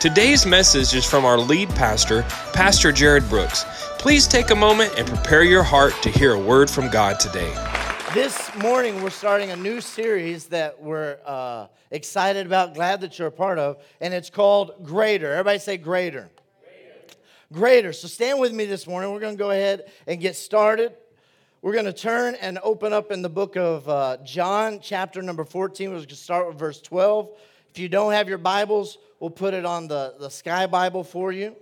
Today's message is from our lead pastor, Pastor Jarrod Brooks. Please take a moment and prepare your heart to hear a word from God today. This morning, we're starting a new series that we're uh, excited about, glad that you're a part of, and it's called Greater. Everybody say Greater greater. So stand with me this morning. We're going to go ahead and get started. We're going to turn and open up in the book of uh, John, chapter number 14. We're going to start with verse 12. If you don't have your Bibles, we'll put it on the, the Sky Bible for you.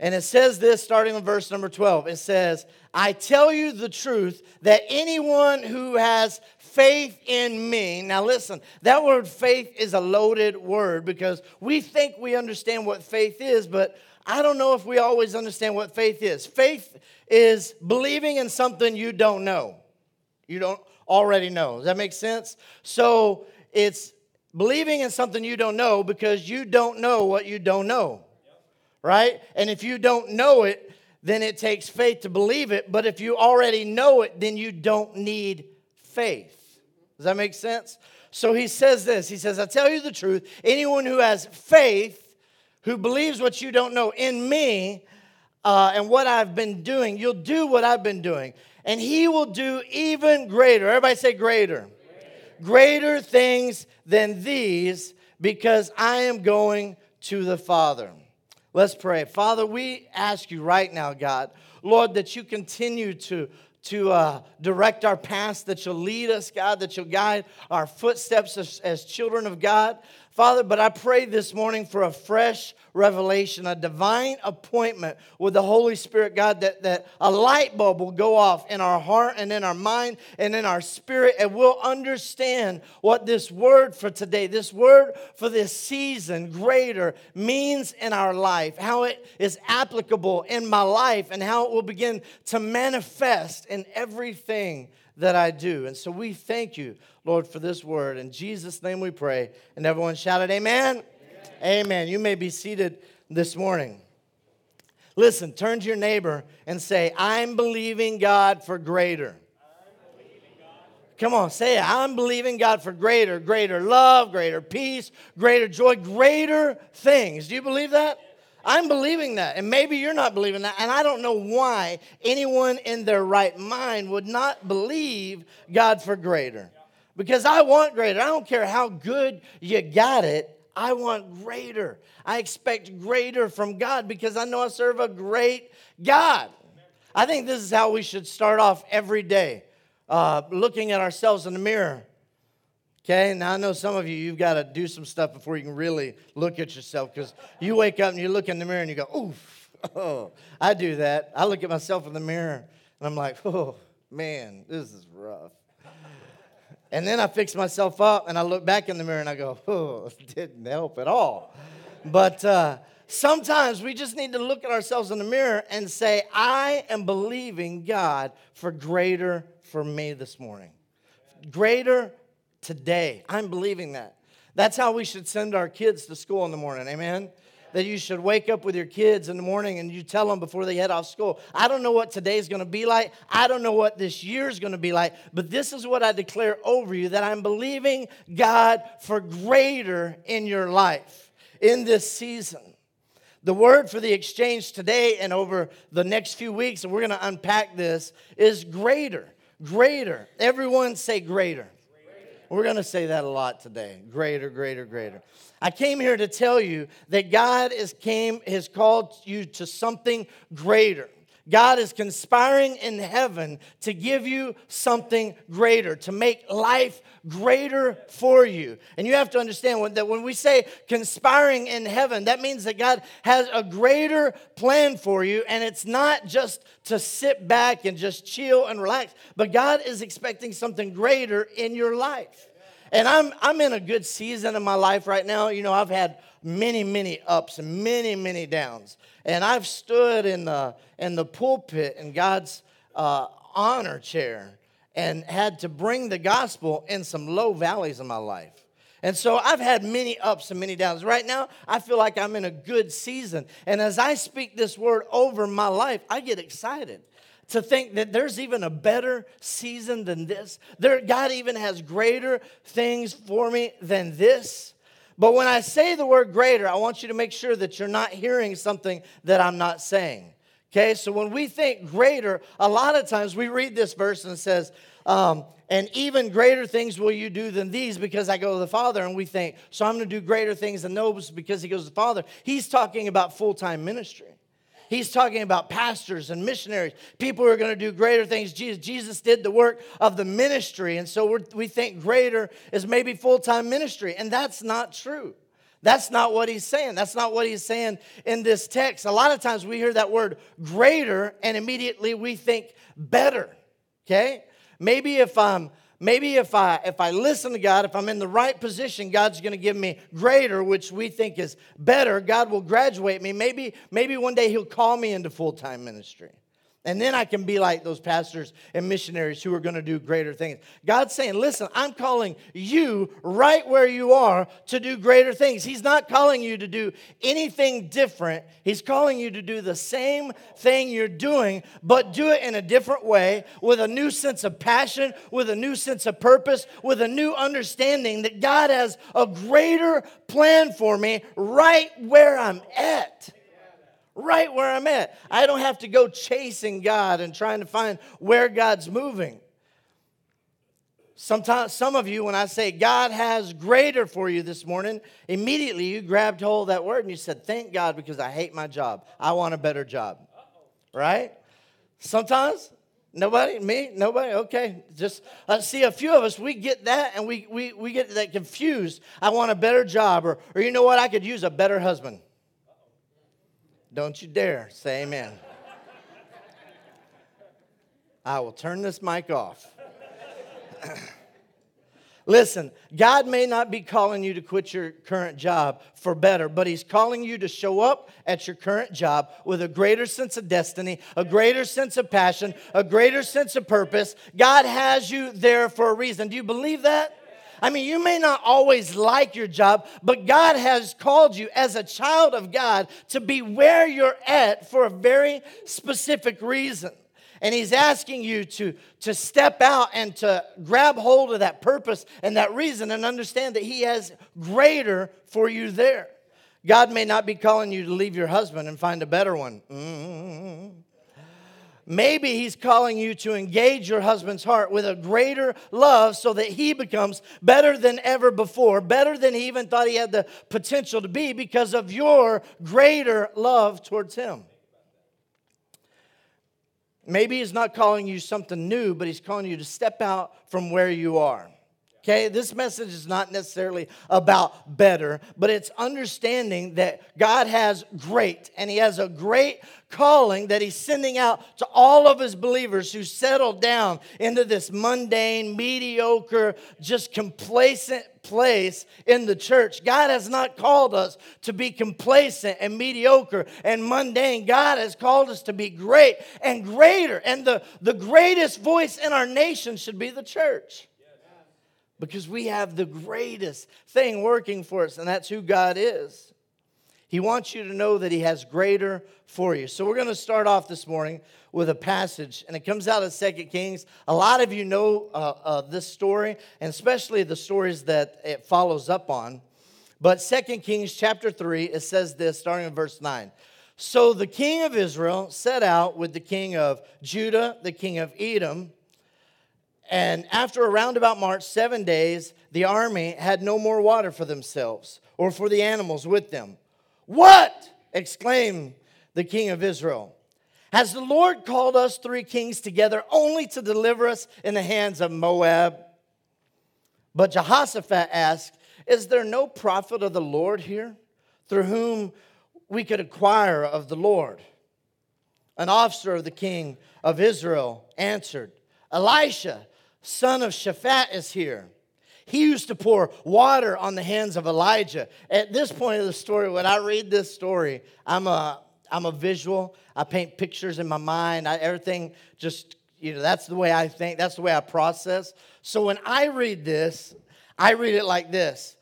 And it says this starting in verse number 12. It says, I tell you the truth that anyone who has faith in me, now listen, that word faith is a loaded word because we think we understand what faith is, but I don't know if we always understand what faith is. Faith is believing in something you don't know. You don't already know. Does that make sense? So it's believing in something you don't know because you don't know what you don't know. Right? And if you don't know it, then it takes faith to believe it. But if you already know it, then you don't need faith. Does that make sense? So he says this He says, I tell you the truth, anyone who has faith who believes what you don't know in me uh, and what I've been doing, you'll do what I've been doing. And he will do even greater. Everybody say greater. Greater, things than these because I am going to the Father. Let's pray. Father, we ask you right now, God, Lord, that you continue to to uh, direct our paths, that you'll lead us, God, that you'll guide our footsteps as, as children of God. Father, but I pray this morning for a fresh revelation, a divine appointment with the Holy Spirit, God, that, that a light bulb will go off in our heart and in our mind and in our spirit, and we'll understand what this word for today, this word for this season, greater, means in our life, how it is applicable in my life, and how it will begin to manifest in everything that I do. And so we thank you, Lord, for this word. In Jesus' name we pray. And everyone shouted, Amen. Amen. You may be seated this morning. Listen, turn to your neighbor and say, I'm believing God for greater. Come on, say it. I'm believing God for greater, greater love, greater peace, greater joy, greater things. Do you believe that? I'm believing that. And maybe you're not believing that. And I don't know why anyone in their right mind would not believe God for greater. Because I want greater. I don't care how good you got it. I want greater. I expect greater from God because I know I serve a great God. I think this is how we should start off every day, uh, looking at ourselves in the mirror. Okay, now I know some of you, you've got to do some stuff before you can really look at yourself because you wake up and you look in the mirror and you go, oof. Oh, I do that. I look at myself in the mirror and I'm like, oh, man, this is rough. And then I fix myself up and I look back in the mirror and I go, oh, didn't help at all. But uh, sometimes we just need to look at ourselves in the mirror and say, I am believing God for greater for me this morning. Greater today. I'm believing that. That's how we should send our kids to school in the morning. Amen that you should wake up with your kids in the morning and you tell them before they head off school. I don't know what today's going to be like. I don't know what this year's going to be like, but this is what I declare over you that I'm believing God for greater in your life in this season. The word for the exchange today and over the next few weeks, and we're going to unpack this, is greater. Greater. Everyone say greater. We're going to say that a lot today. Greater, greater, greater. I came here to tell you that God is came has called you to something greater. God is conspiring in heaven to give you something greater, to make life greater for you. And you have to understand that when we say conspiring in heaven, that means that God has a greater plan for you, and it's not just to sit back and just chill and relax, but God is expecting something greater in your life. and I'm, I'm in a good season in my life right now. You know, I've had many, many ups and many, many downs. And I've stood in the, in the pulpit in God's uh, honor chair and had to bring the gospel in some low valleys in my life. And so I've had many ups and many downs. Right now, I feel like I'm in a good season. And as I speak this word over my life, I get excited to think that there's even a better season than this. There, God even has greater things for me than this. But when I say the word greater, I want you to make sure that you're not hearing something that I'm not saying. Okay, so when we think greater, a lot of times we read this verse and it says, um, and even greater things will you do than these because I go to the Father. And we think, so I'm going to do greater things than those because he goes to the Father. He's talking about full time ministry. He's talking about pastors and missionaries, people who are going to do greater things. Jesus, Jesus did the work of the ministry. And so we think greater is maybe full time ministry. And that's not true. That's not what he's saying. That's not what he's saying in this text. A lot of times we hear that word greater and immediately we think better. Okay? Maybe if I'm maybe if I if I listen to God, if I'm in the right position, God's going to give me greater, which we think is better. God will graduate me. Maybe maybe one day he'll call me into full-time ministry. And then I can be like those pastors and missionaries who are going to do greater things. God's saying, listen, I'm calling you right where you are to do greater things. He's not calling you to do anything different. He's calling you to do the same thing you're doing, but do it in a different way with a new sense of passion, with a new sense of purpose, with a new understanding that God has a greater plan for me right where I'm at right where I'm at. I don't have to go chasing God and trying to find where God's moving. Sometimes, some of you, when I say God has greater for you this morning, immediately you grabbed hold of that word and you said, Thank God because I hate my job. I want a better job. Right? Sometimes, nobody, me, nobody, okay. Just uh, see a few of us, we get that and we, we, we get that confused. I want a better job, or, or you know what? I could use a better husband. Don't you dare say amen. I will turn this mic off. Listen, God may not be calling you to quit your current job for better, but He's calling you to show up at your current job with a greater sense of destiny, a greater sense of passion, a greater sense of purpose. God has you there for a reason. Do you believe that? I mean, you may not always like your job, but God has called you as a child of God to be where you're at for a very specific reason. And he's asking you to, to step out and to grab hold of that purpose and that reason and understand that he has greater for you there. God may not be calling you to leave your husband and find a better one. Mm-hmm. Maybe he's calling you to engage your husband's heart with a greater love so that he becomes better than ever before, better than he even thought he had the potential to be because of your greater love towards him. Maybe he's not calling you something new, but he's calling you to step out from where you are. Okay, this message is not necessarily about better, but it's understanding that God has great, and He has a great calling that He's sending out to all of His believers who settled down into this mundane, mediocre, just complacent place in the church. God has not called us to be complacent and mediocre and mundane. God has called us to be great and greater, and the, the greatest voice in our nation should be the church because we have the greatest thing working for us, and that's who God is. He wants you to know that He has greater for you. So we're going to start off this morning with a passage, and it comes out of Second Kings. A lot of you know uh, uh, this story, and especially the stories that it follows up on. But Second Kings chapter 3, it says this, starting in verse 9. So the king of Israel set out with the king of Judah, the king of Edom, and after a roundabout march, seven days, the army had no more water for themselves or for the animals with them. What? exclaimed the king of Israel. Has the Lord called us three kings together only to deliver us in the hands of Moab? But Jehoshaphat asked, Is there no prophet of the Lord here through whom we could acquire of the Lord? An officer of the king of Israel answered, Elisha son of Shaphat is here. he used to pour water on the hands of Elijah. At this point of the story, when I read this story, I'm a, I'm a visual. I paint pictures in my mind. I, everything just, you know, that's the way I think, that's the way I process. So when I read this, I read it like this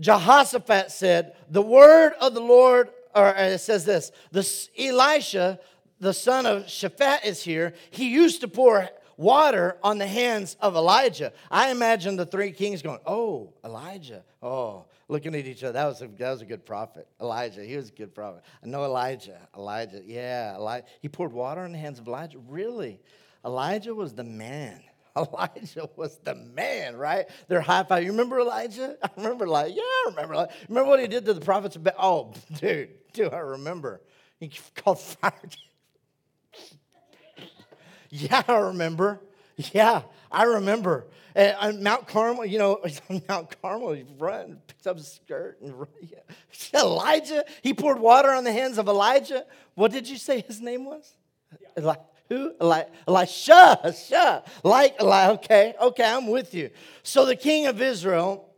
Jehoshaphat said, The word of the Lord, or uh, it says this, the Elisha, the son of Shaphat, is here. He used to pour water on the hands of Elijah. I imagine the three kings going, Oh, Elijah. Oh, looking at each other. That was a, that was a good prophet. Elijah, he was a good prophet. I know Elijah. Elijah, yeah. He poured water on the hands of Elijah. Really? Elijah was the man. Elijah was the man, right? They're high five. You remember Elijah? I remember Elijah. Yeah, I remember. Elijah. Remember what he did to the prophets? Of oh, dude, do I remember? He called fire. Yeah, I remember. Yeah, I remember. And on Mount Carmel, you know, Mount Carmel, he run, picks up his skirt and run. Yeah. Elijah, he poured water on the hands of Elijah. What did you say his name was? Yeah. Who? Eli- Elisha. Elisha. Like Eli. Okay, okay, I'm with you. So the king of Israel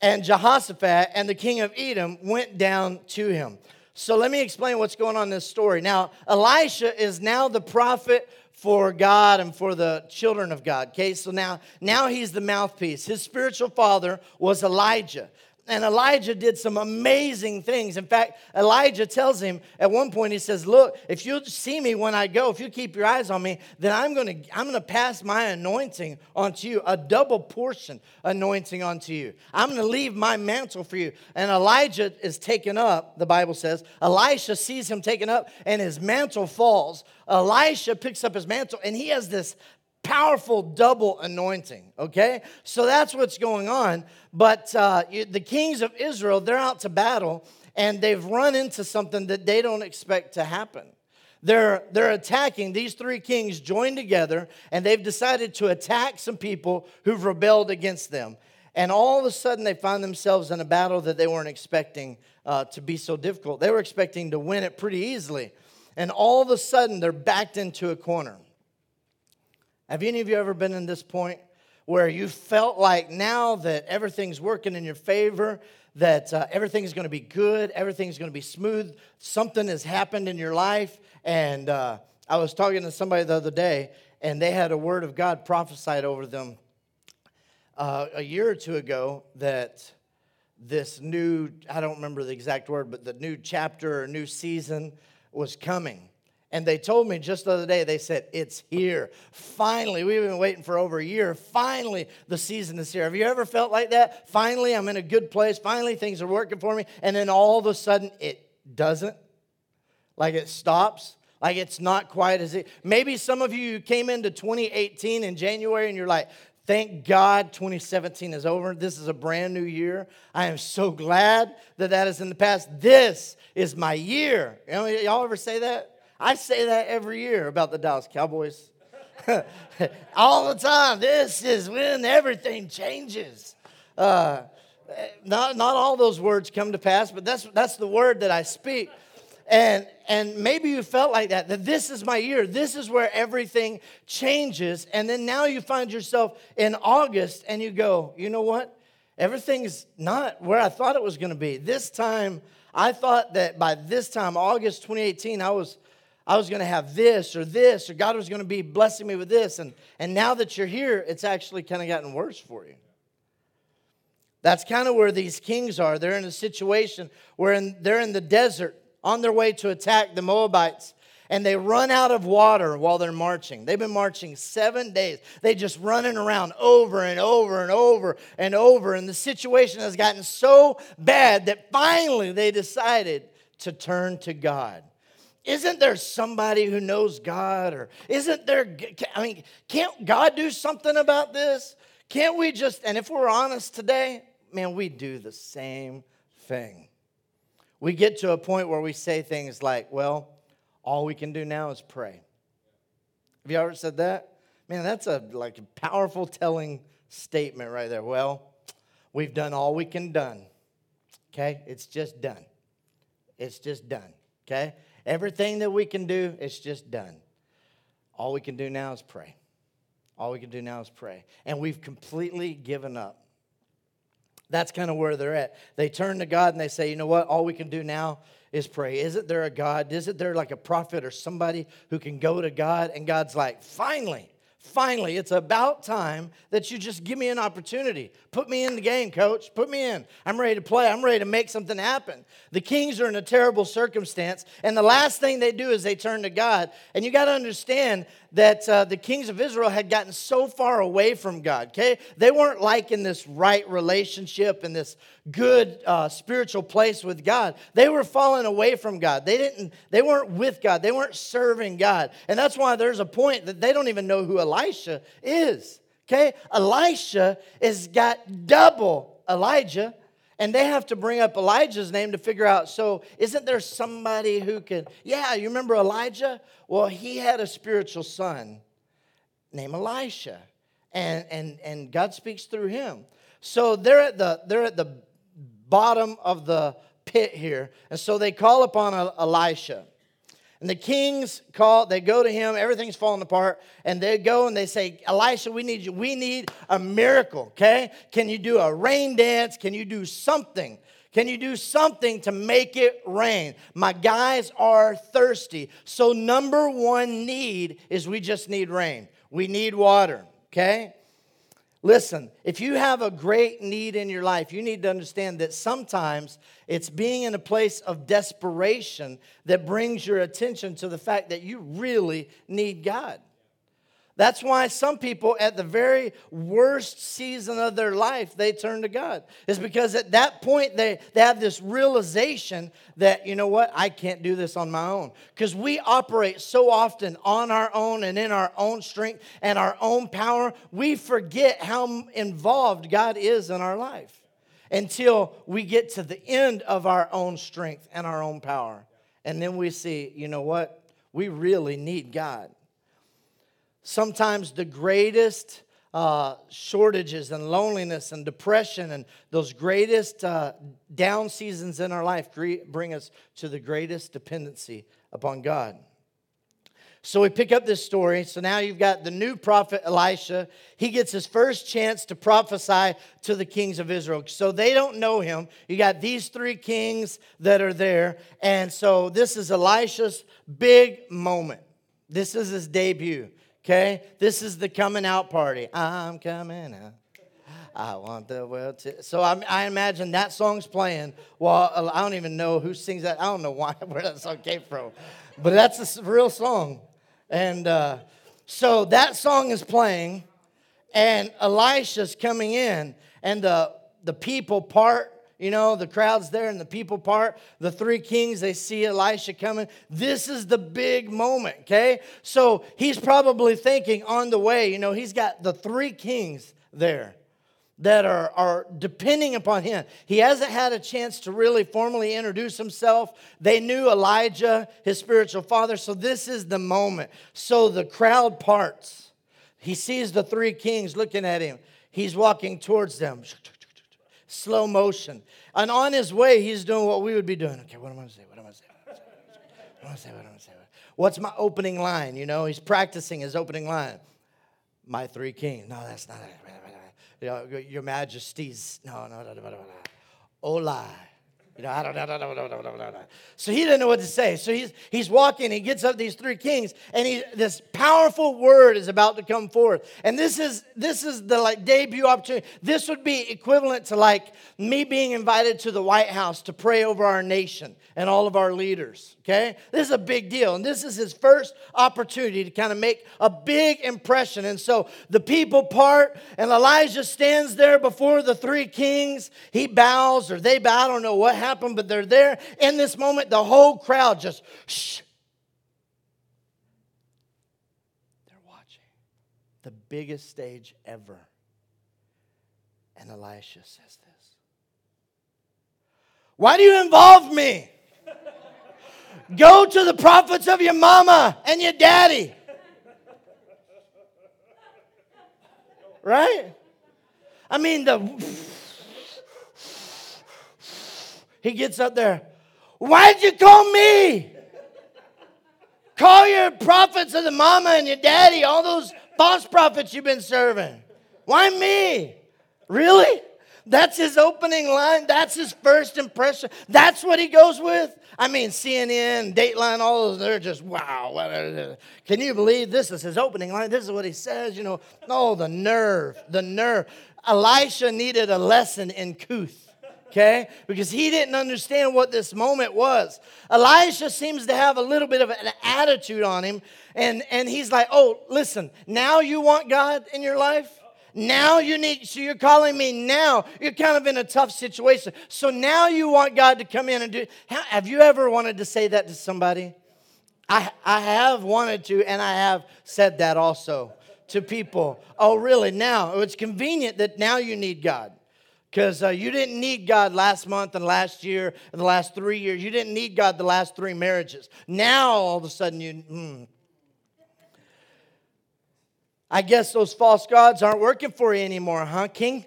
and Jehoshaphat and the king of Edom went down to him. So let me explain what's going on in this story. Now, Elisha is now the prophet for God and for the children of God. Okay, so now now he's the mouthpiece. His spiritual father was Elijah. And Elijah did some amazing things. In fact, Elijah tells him at one point, he says, Look, if you see me when I go, if you keep your eyes on me, then I'm gonna, I'm gonna pass my anointing onto you, a double portion anointing onto you. I'm gonna leave my mantle for you. And Elijah is taken up, the Bible says. Elisha sees him taken up, and his mantle falls. Elisha picks up his mantle, and he has this powerful double anointing, okay? So that's what's going on. But uh, the kings of Israel, they're out to battle and they've run into something that they don't expect to happen. They're, they're attacking, these three kings joined together and they've decided to attack some people who've rebelled against them. And all of a sudden, they find themselves in a battle that they weren't expecting uh, to be so difficult. They were expecting to win it pretty easily. And all of a sudden, they're backed into a corner. Have any of you ever been in this point where you felt like now that everything's working in your favor, that uh, everything's going to be good, everything's going to be smooth, something has happened in your life? And uh, I was talking to somebody the other day, and they had a word of God prophesied over them uh, a year or two ago that this new, I don't remember the exact word, but the new chapter or new season was coming. And they told me just the other day, they said, It's here. Finally, we've been waiting for over a year. Finally, the season is here. Have you ever felt like that? Finally, I'm in a good place. Finally, things are working for me. And then all of a sudden, it doesn't. Like it stops. Like it's not quite as it. Maybe some of you came into 2018 in January and you're like, Thank God 2017 is over. This is a brand new year. I am so glad that that is in the past. This is my year. Y'all ever say that? I say that every year about the Dallas Cowboys. all the time. This is when everything changes. Uh, not, not all those words come to pass, but that's, that's the word that I speak. And, and maybe you felt like that, that this is my year. This is where everything changes. And then now you find yourself in August and you go, you know what? Everything's not where I thought it was going to be. This time, I thought that by this time, August 2018, I was I was going to have this or this, or God was going to be blessing me with this. And, and now that you're here, it's actually kind of gotten worse for you. That's kind of where these kings are. They're in a situation where in, they're in the desert on their way to attack the Moabites. And they run out of water while they're marching. They've been marching seven days. They just running around over and over and over and over. And the situation has gotten so bad that finally they decided to turn to God isn't there somebody who knows God? Or isn't there, I mean, can't God do something about this? Can't we just, and if we're honest today, man, we do the same thing. We get to a point where we say things like, well, all we can do now is pray. Have you ever said that? Man, that's a like a powerful telling statement right there. Well, we've done all we can done. Okay? It's just done. It's just done. Okay? Everything that we can do, it's just done. All we can do now is pray. All we can do now is pray. And we've completely given up. That's kind of where they're at. They turn to God and they say, you know what? All we can do now is pray. Isn't there a God? Isn't there like a prophet or somebody who can go to God? And God's like, finally, Finally, it's about time that you just give me an opportunity. Put me in the game, coach. Put me in. I'm ready to play. I'm ready to make something happen. The kings are in a terrible circumstance, and the last thing they do is they turn to God. And you got to understand that uh, the kings of Israel had gotten so far away from God, okay? They weren't like in this right relationship and this good uh, spiritual place with God. They were falling away from God. They didn't, they weren't with God. They weren't serving God. And that's why there's a point that they don't even know who Elisha is, okay? Elisha has got double Elijah and they have to bring up Elijah's name to figure out so, isn't there somebody who can? Yeah, you remember Elijah? Well, he had a spiritual son named Elisha, and, and, and God speaks through him. So they're at, the, they're at the bottom of the pit here, and so they call upon Elisha. And the kings call, they go to him, everything's falling apart, and they go and they say, Elisha, we need you. We need a miracle, okay? Can you do a rain dance? Can you do something? Can you do something to make it rain? My guys are thirsty. So, number one need is we just need rain. We need water, okay? Listen, if you have a great need in your life, you need to understand that sometimes it's being in a place of desperation that brings your attention to the fact that you really need God. That's why some people, at the very worst season of their life, they turn to God. Is because at that point they, they have this realization that, you know what, I can't do this on my own. Because we operate so often on our own and in our own strength and our own power, we forget how involved God is in our life until we get to the end of our own strength and our own power. And then we see, you know what, we really need God sometimes the greatest uh, shortages and loneliness and depression and those greatest uh, down seasons in our life bring us to the greatest dependency upon God. So we pick up this story. So now you've got the new prophet Elisha. He gets his first chance to prophesy to the kings of Israel. So they don't know him. You got these three kings that are there. And so this is Elisha's big moment. This is his debut. Okay? This is the coming out party. I'm coming out. I want the world to. So I, I, imagine that song's playing. Well, I don't even know who sings that. I don't know why where that song came from, but that's a real song. And uh, so that song is playing, and Elisha's coming in, and the the people part you know, the crowd's there and the people part. The three kings, they see Elisha coming. This is the big moment, okay? So he's probably thinking on the way, you know, he's got the three kings there that are, are depending upon him. He hasn't had a chance to really formally introduce himself. They knew Elijah, his spiritual father, so this is the moment. So the crowd parts. He sees the three kings looking at him. He's walking towards them slow motion. And on his way, he's doing what we would be doing. Okay, what am I going to say? What am I going to say? What am I going to say? What am I going to say? What's my opening line? You know, he's practicing his opening line. My three kings. No, that's not it. You know, your majesties. No, no, no, no, no. Ola. You know, I don't know. So he didn't know what to say. So he's he's walking. He gets up these three kings, and he this powerful word is about to come forth. And this is this is the like debut opportunity. This would be equivalent to like me being invited to the White House to pray over our nation and all of our leaders. Okay, this is a big deal, and this is his first opportunity to kind of make a big impression. And so the people part, and Elijah stands there before the three kings. He bows, or they bow. I don't know what but they're there. In this moment, the whole crowd just shh. They're watching the biggest stage ever. And Elisha says this Why do you involve me? Go to the prophets of your mama and your daddy. Right? I mean, the he gets up there. Why'd you call me? Call your prophets of the mama and your daddy, all those false prophets you've been serving. Why me? Really? That's his opening line. That's his first impression. That's what he goes with. I mean, CNN, Dateline, all those, they're just, wow. Can you believe this is his opening line? This is what he says, you know. Oh, the nerve, the nerve. Elisha needed a lesson in couth okay? Because he didn't understand what this moment was. Elisha seems to have a little bit of an attitude on him, and, and he's like, oh, listen, now you want God in your life? Now you need, so you're calling me now. You're kind of in a tough situation. So now you want God to come in and do. Have you ever wanted to say that to somebody? I, I have wanted to, and I have said that also to people. Oh, really? Now it's convenient that now you need God. Because uh, you didn't need God last month and last year and the last three years. You didn't need God the last three marriages. Now all of a sudden you, hmm, I guess those false gods aren't working for you anymore, huh, King?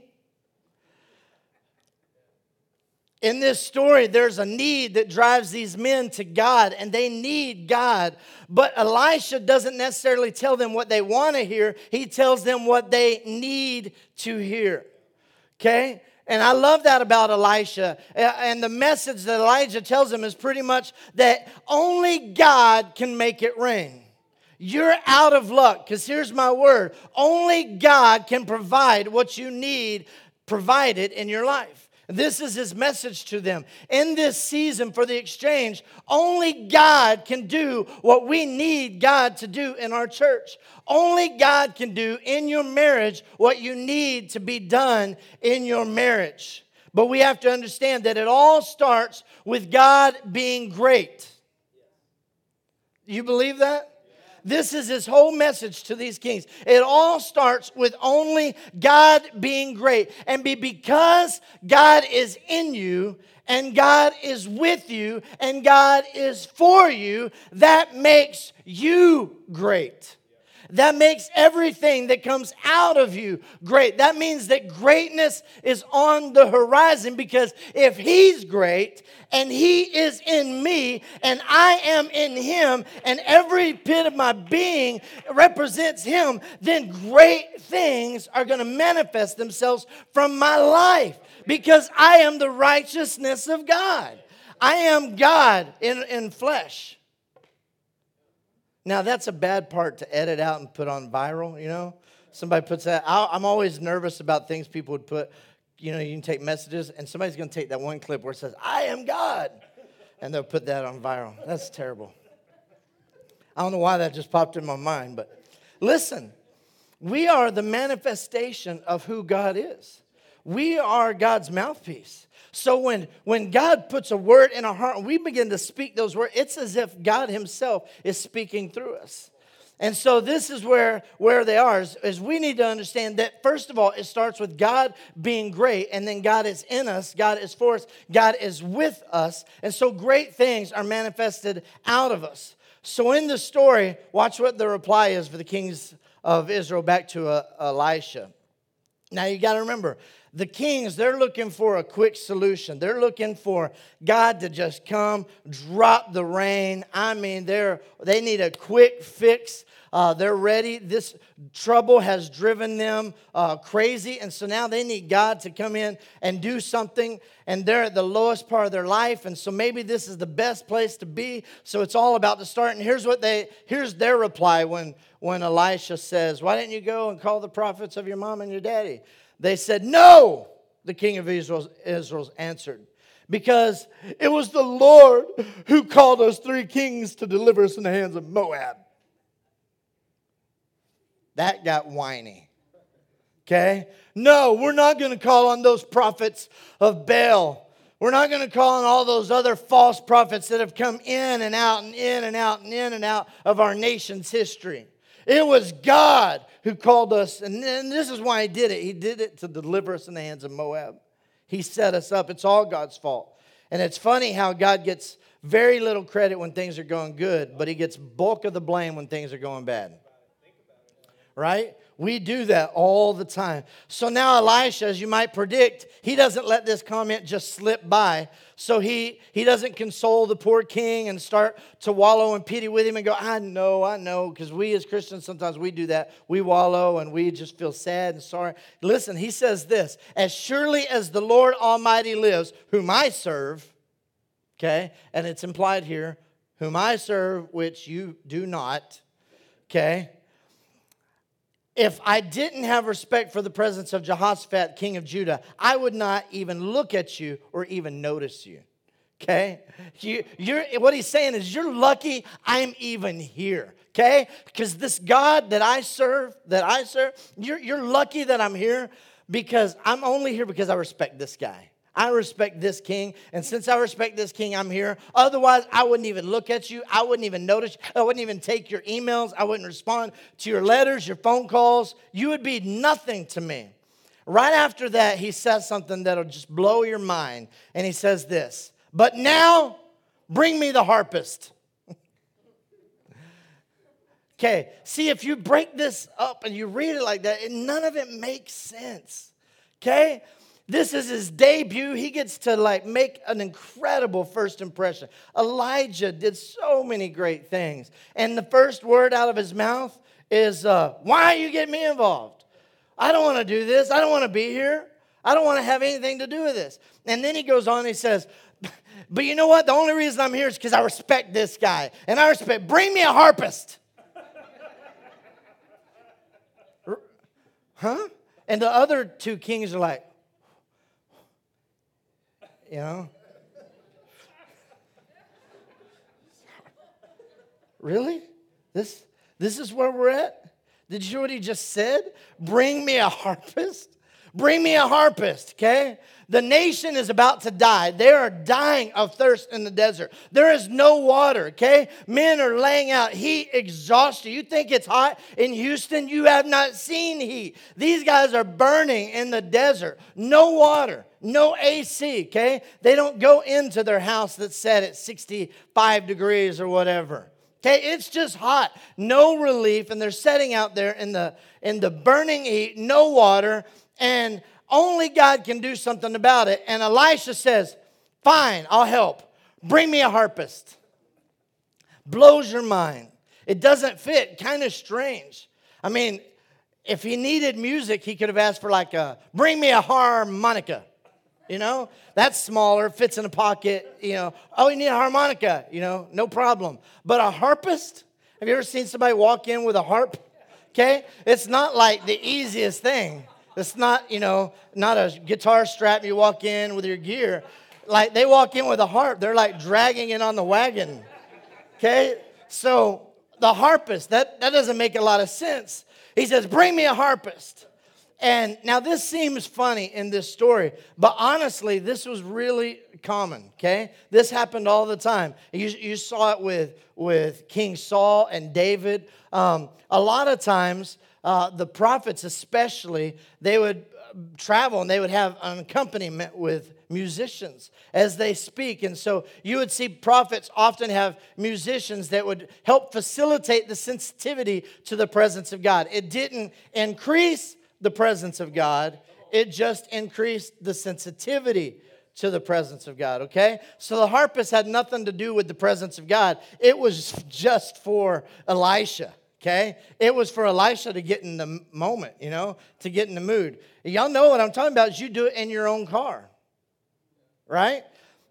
In this story, there's a need that drives these men to God, and they need God. But Elisha doesn't necessarily tell them what they want to hear, he tells them what they need to hear. Okay? And I love that about Elisha. Uh, and the message that Elijah tells them is pretty much that only God can make it rain. You're out of luck because here's my word only God can provide what you need provided in your life. This is his message to them. In this season for the exchange, only God can do what we need God to do in our church. Only God can do in your marriage what you need to be done in your marriage. But we have to understand that it all starts with God being great. You believe that? This is his whole message to these kings. It all starts with only God being great. And be because God is in you and God is with you and God is for you, that makes you great. That makes everything that comes out of you great. That means that greatness is on the horizon because if He's great and He is in me and I am in Him and every bit of my being represents Him, then great things are going to manifest themselves from my life because I am the righteousness of God. I am God in, in flesh. Now, that's a bad part to edit out and put on viral, you know? Somebody puts that. i am always nervous about things people would put. You know, you can take messages, and somebody's going to take that one clip where it says, I am God, and they'll put that on viral. That's terrible. I don't know why that just popped in my mind, but listen, we are the manifestation of who God is. We are God's mouthpiece. So when, when God puts a word in our heart and we begin to speak those words, it's as if God Himself is speaking through us. And so this is where, where they are, is, is, we need to understand that first of all, it starts with God being great, and then God is in us, God is for us, God is with us. And so great things are manifested out of us. So in the story, watch what the reply is for the kings of Israel back to uh, Elisha. Now you got to remember, the kings, they're looking for a quick solution. They're looking for God to just come, drop the rain. I mean, they're, they need a quick fix. Uh, they're ready. This trouble has driven them uh, crazy. And so now they need God to come in and do something. And they're at the lowest part of their life. And so maybe this is the best place to be. So it's all about to start. And here's what they, here's their reply when, when Elisha says, Why didn't you go and call the prophets of your mom and your daddy? They said, No, the king of Israel Israel's answered, because it was the Lord who called us three kings to deliver us in the hands of Moab. That got whiny. Okay? No, we're not going to call on those prophets of Baal. We're not going to call on all those other false prophets that have come in and out and in and out and in and out of our nation's history. It was God who called us, and, this is why He did it. He did it to deliver us in the hands of Moab. He set us up. It's all God's fault. And it's funny how God gets very little credit when things are going good, but He gets bulk of the blame when things are going bad. Right? We do that all the time. So now Elisha, as you might predict, he doesn't let this comment just slip by. So he he doesn't console the poor king and start to wallow in pity with him and go, I know, I know, because we as Christians sometimes we do that. We wallow and we just feel sad and sorry. Listen, he says this: as surely as the Lord Almighty lives, whom I serve, okay, and it's implied here, whom I serve, which you do not, okay if I didn't have respect for the presence of Jehoshaphat, king of Judah, I would not even look at you or even notice you. Okay? You, you're, what he's saying is, you're lucky I'm even here. Okay? Because this God that I serve, that I serve, you're, you're lucky that I'm here because I'm only here because I respect this guy. I respect this king, and since I respect this king, I'm here. Otherwise, I wouldn't even look at you. I wouldn't even notice. I wouldn't even take your emails. I wouldn't respond to your letters, your phone calls. You would be nothing to me. Right after that, he says something that'll just blow your mind. And he says this But now, bring me the harpist. okay, see, if you break this up and you read it like that, none of it makes sense. Okay? This is his debut. He gets to like make an incredible first impression. Elijah did so many great things. And the first word out of his mouth is, uh, Why are you getting me involved? I don't want to do this. I don't want to be here. I don't want to have anything to do with this. And then he goes on and he says, But you know what? The only reason I'm here is because I respect this guy. And I respect, bring me a harpist. huh? And the other two kings are like, you know? really? This, this is where we're at? Did you hear what he just said? Bring me a harpist. Bring me a harpist, okay? The nation is about to die. They are dying of thirst in the desert. There is no water, okay? Men are laying out heat, exhausted. You think it's hot in Houston? You have not seen heat. These guys are burning in the desert. No water, no AC, okay? They don't go into their house that's set at 65 degrees or whatever. Okay, it's just hot, no relief, and they're setting out there in the in the burning heat, no water, and only God can do something about it. And Elisha says, Fine, I'll help. Bring me a harpist. Blows your mind. It doesn't fit, kind of strange. I mean, if he needed music, he could have asked for like a bring me a harmonica. You know, that's smaller, fits in a pocket. You know, oh, you need a harmonica. You know, no problem. But a harpist? Have you ever seen somebody walk in with a harp? Okay, it's not like the easiest thing. It's not, you know, not a guitar strap you walk in with your gear. Like they walk in with a harp, they're like dragging it on the wagon. Okay? So the harpist, that, that doesn't make a lot of sense. He says, Bring me a harpist. And now this seems funny in this story, but honestly, this was really common, okay? This happened all the time. You, you saw it with, with King Saul and David. Um, a lot of times, uh, the prophets, especially, they would uh, travel and they would have an accompaniment with musicians as they speak. And so you would see prophets often have musicians that would help facilitate the sensitivity to the presence of God. It didn't increase the presence of God, it just increased the sensitivity to the presence of God, okay? So the harpist had nothing to do with the presence of God, it was just for Elisha okay? It was for Elisha to get in the moment, you know, to get in the mood. Y'all know what I'm talking about is you do it in your own car, right?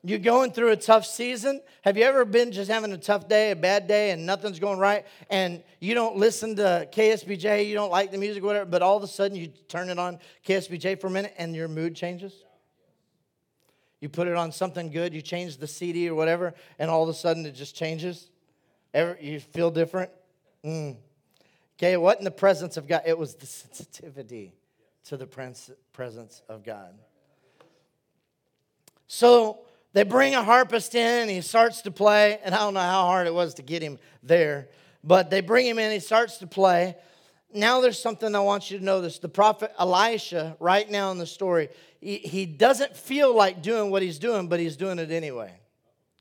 You're going through a tough season. Have you ever been just having a tough day, a bad day, and nothing's going right, and you don't listen to KSBJ, you don't like the music, whatever, but all of a sudden you turn it on KSBJ for a minute and your mood changes? You put it on something good, you change the CD or whatever, and all of a sudden it just changes. Ever, you feel different? Mm. Okay, it wasn't the presence of God, it was the sensitivity to the presence of God. So they bring a harpist in, and he starts to play, and I don't know how hard it was to get him there, but they bring him in, he starts to play. Now there's something I want you to this. The prophet Elisha, right now in the story, he, he doesn't feel like doing what he's doing, but he's doing it anyway.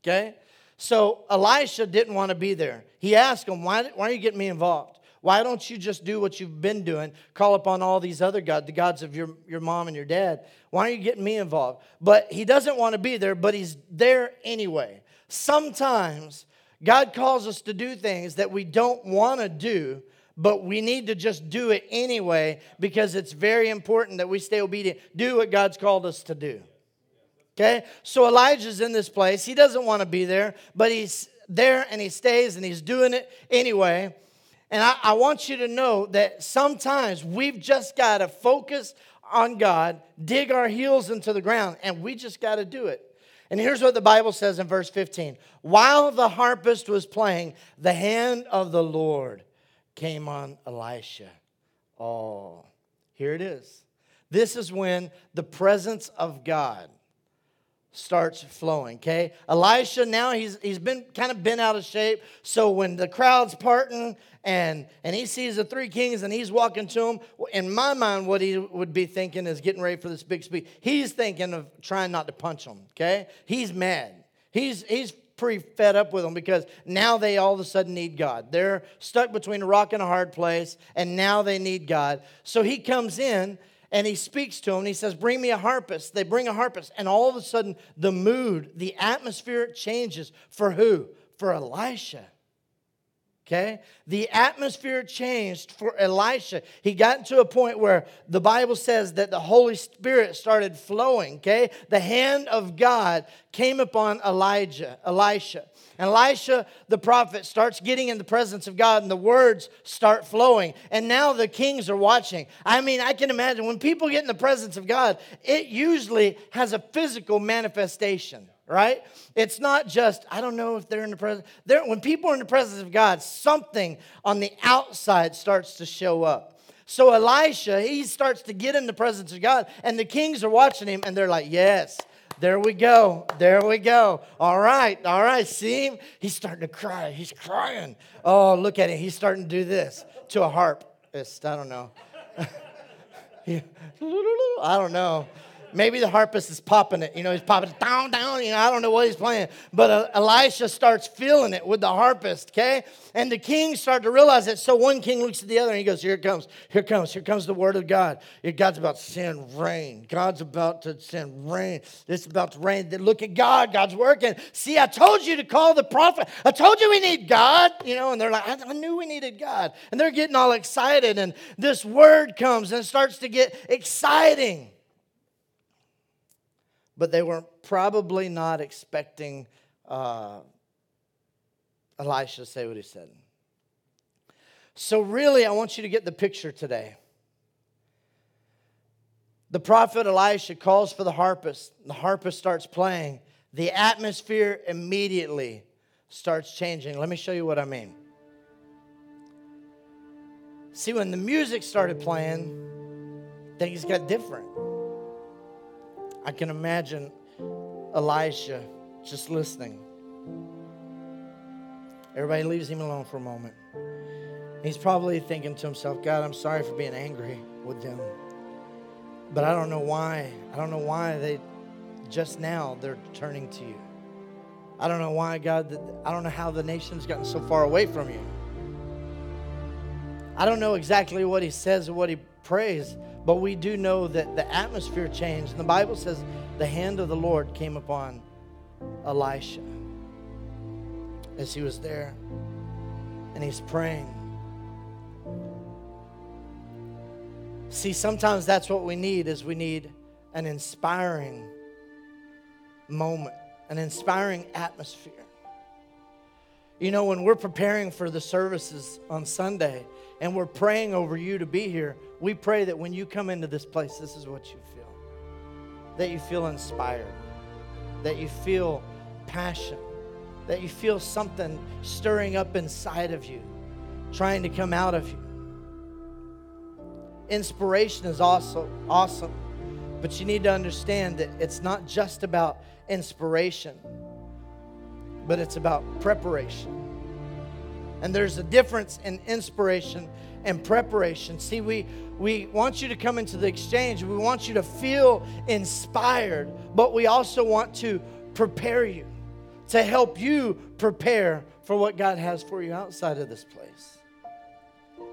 Okay? So Elisha didn't want to be there. He asked him, why, why are you getting me involved? Why don't you just do what you've been doing? Call upon all these other gods, the gods of your, your mom and your dad. Why are you getting me involved? But he doesn't want to be there, but he's there anyway. Sometimes God calls us to do things that we don't want to do, but we need to just do it anyway because it's very important that we stay obedient. Do what God's called us to do. Okay? So Elijah's in this place. He doesn't want to be there, but he's there and he stays and he's doing it anyway. And I, I want you to know that sometimes we've just got to focus on God, dig our heels into the ground, and we just got to do it. And here's what the Bible says in verse 15 While the harpist was playing, the hand of the Lord came on Elisha. Oh, here it is. This is when the presence of God starts flowing okay? Elisha now he's he's been kind of been out of shape. So when the crowd's parting and and he sees the three kings and he's walking to them in my mind what he would be thinking is getting ready for this big speech. He's thinking of trying not to punch them okay? He's mad. He's he's pretty fed up with them because now they all of a sudden need God. They're stuck between a rock and a hard place, and now they need God. So he comes in and he speaks to him and he says, Bring me a harpist. They bring a harpist, and all of a sudden, the mood, the atmosphere changes. For who? For Elisha. Okay? The atmosphere changed for Elisha. He got to a point where the Bible says that the Holy Spirit started flowing. Okay? The hand of God came upon Elijah, Elisha. And Elisha, the prophet, starts getting in the presence of God and the words start flowing. And now the kings are watching. I mean, I can imagine when people get in the presence of God, it usually has a physical manifestation right? It's not just, I don't know if they're in the presence. They're, when people are in the presence of God, something on the outside starts to show up. So Elisha, he starts to get in the presence of God, and the kings are watching him, and they're like, Yes, there we go. There we go. All right. All right. See him? He's starting to cry. He's crying. Oh, look at it. He's starting to do this to a harp. I don't know. I don't know. Maybe the harpist is popping it. You know, he's popping it down, down. You know, I don't know what he's playing. But uh, Elisha starts feeling it with the harpist, okay? And the kings start to realize it. So one king looks at the other and he goes, Here comes. Here comes. Here comes the word of God. God's about to send rain. God's about to send rain. Is about to rain. Look at God. God's working. See, I told you to call the prophet. I told you we need God. You know, and they're like, I, I knew we needed God. And they're getting all excited. And this word comes and starts to get exciting but they were probably not expecting uh, Elisha to say what he said. So, really, I want you to get the picture today. The prophet Elisha calls for the harpist. The harpist starts playing. The atmosphere immediately starts changing. Let me show you what I mean. See, when the music started playing, things got different. I can imagine Elisha just listening. Everybody leaves him alone for a moment. He's probably thinking to himself, God, I'm sorry for being angry with them. But I don't know why. I don't know why they just now they're turning to you. I don't know why, God, I don't know how the nation's gotten so far away from you. I don't know exactly what he says or what he prays, but we do know that the atmosphere changed. And the Bible says the hand of the Lord came upon Elisha as he was there and he's praying. See, sometimes that's what we need is we need an inspiring moment, an inspiring atmosphere. You know, when we're preparing for the services on Sunday and we're praying over you to be here, we pray that when you come into this place, this is what you feel. That you feel inspired, that you feel passion, that you feel something stirring up inside of you, trying to come out of you. Inspiration is also awesome, but you need to understand that it's not just about inspiration but it's about preparation. And there's a difference in inspiration and preparation. See, we, we want you to come into the exchange. We want you to feel inspired, but we also want to prepare you to help you prepare for what God has for you outside of this place.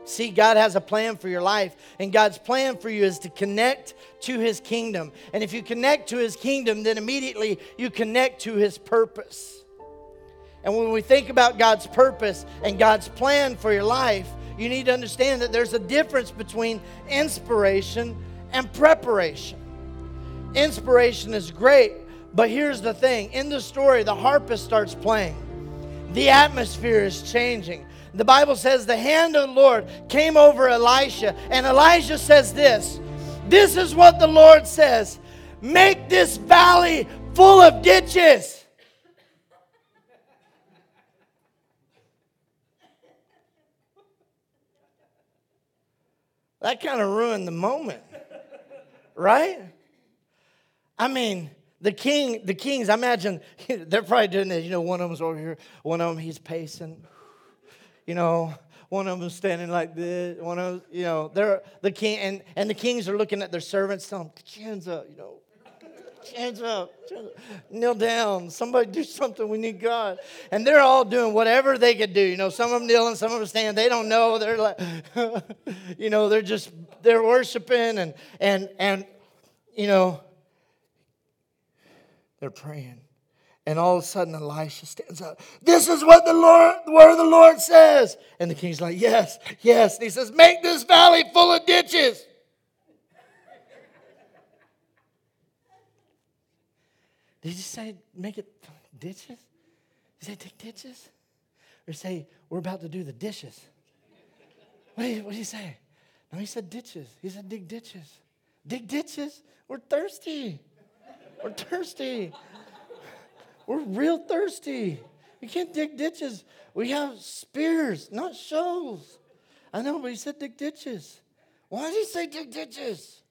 See, God has a plan for your life, and God's plan for you is to connect to His kingdom. And if you connect to His kingdom, then immediately you connect to His purpose. And when we think about God's purpose and God's plan for your life, you need to understand that there's a difference between inspiration and preparation. Inspiration is great, but here's the thing in the story, the harpist starts playing, the atmosphere is changing. The Bible says the hand of the Lord came over Elisha, and Elijah says this This is what the Lord says make this valley full of ditches. That kind of ruined the moment, right? I mean, the king, the kings, I imagine they're probably doing this. You know, one of them's over here, one of them he's pacing you know, one of them standing like this, one of them, you know, they're the king, and, and the kings are looking at their servants, telling them, up, you know, hands up, kneel down, somebody do something, we need God. And they're all doing whatever they could do. You know, some of them kneeling, some of them standing, they don't know, they're like, you know, they're just, they're worshiping and, and, and, you know, they're praying. And all of a sudden, Elisha stands up. This is what the Lord, the word of the Lord says. And the king's like, Yes, yes. And he says, Make this valley full of ditches. Did you say make it ditches? Did you say dig ditches? Or say, We're about to do the dishes? What did, what did he say? No, he said ditches. He said dig ditches. Dig ditches? We're thirsty. We're thirsty. We're real thirsty. We can't dig ditches. We have spears, not shovels. I know, but he said dig ditches. Why did he say dig ditches?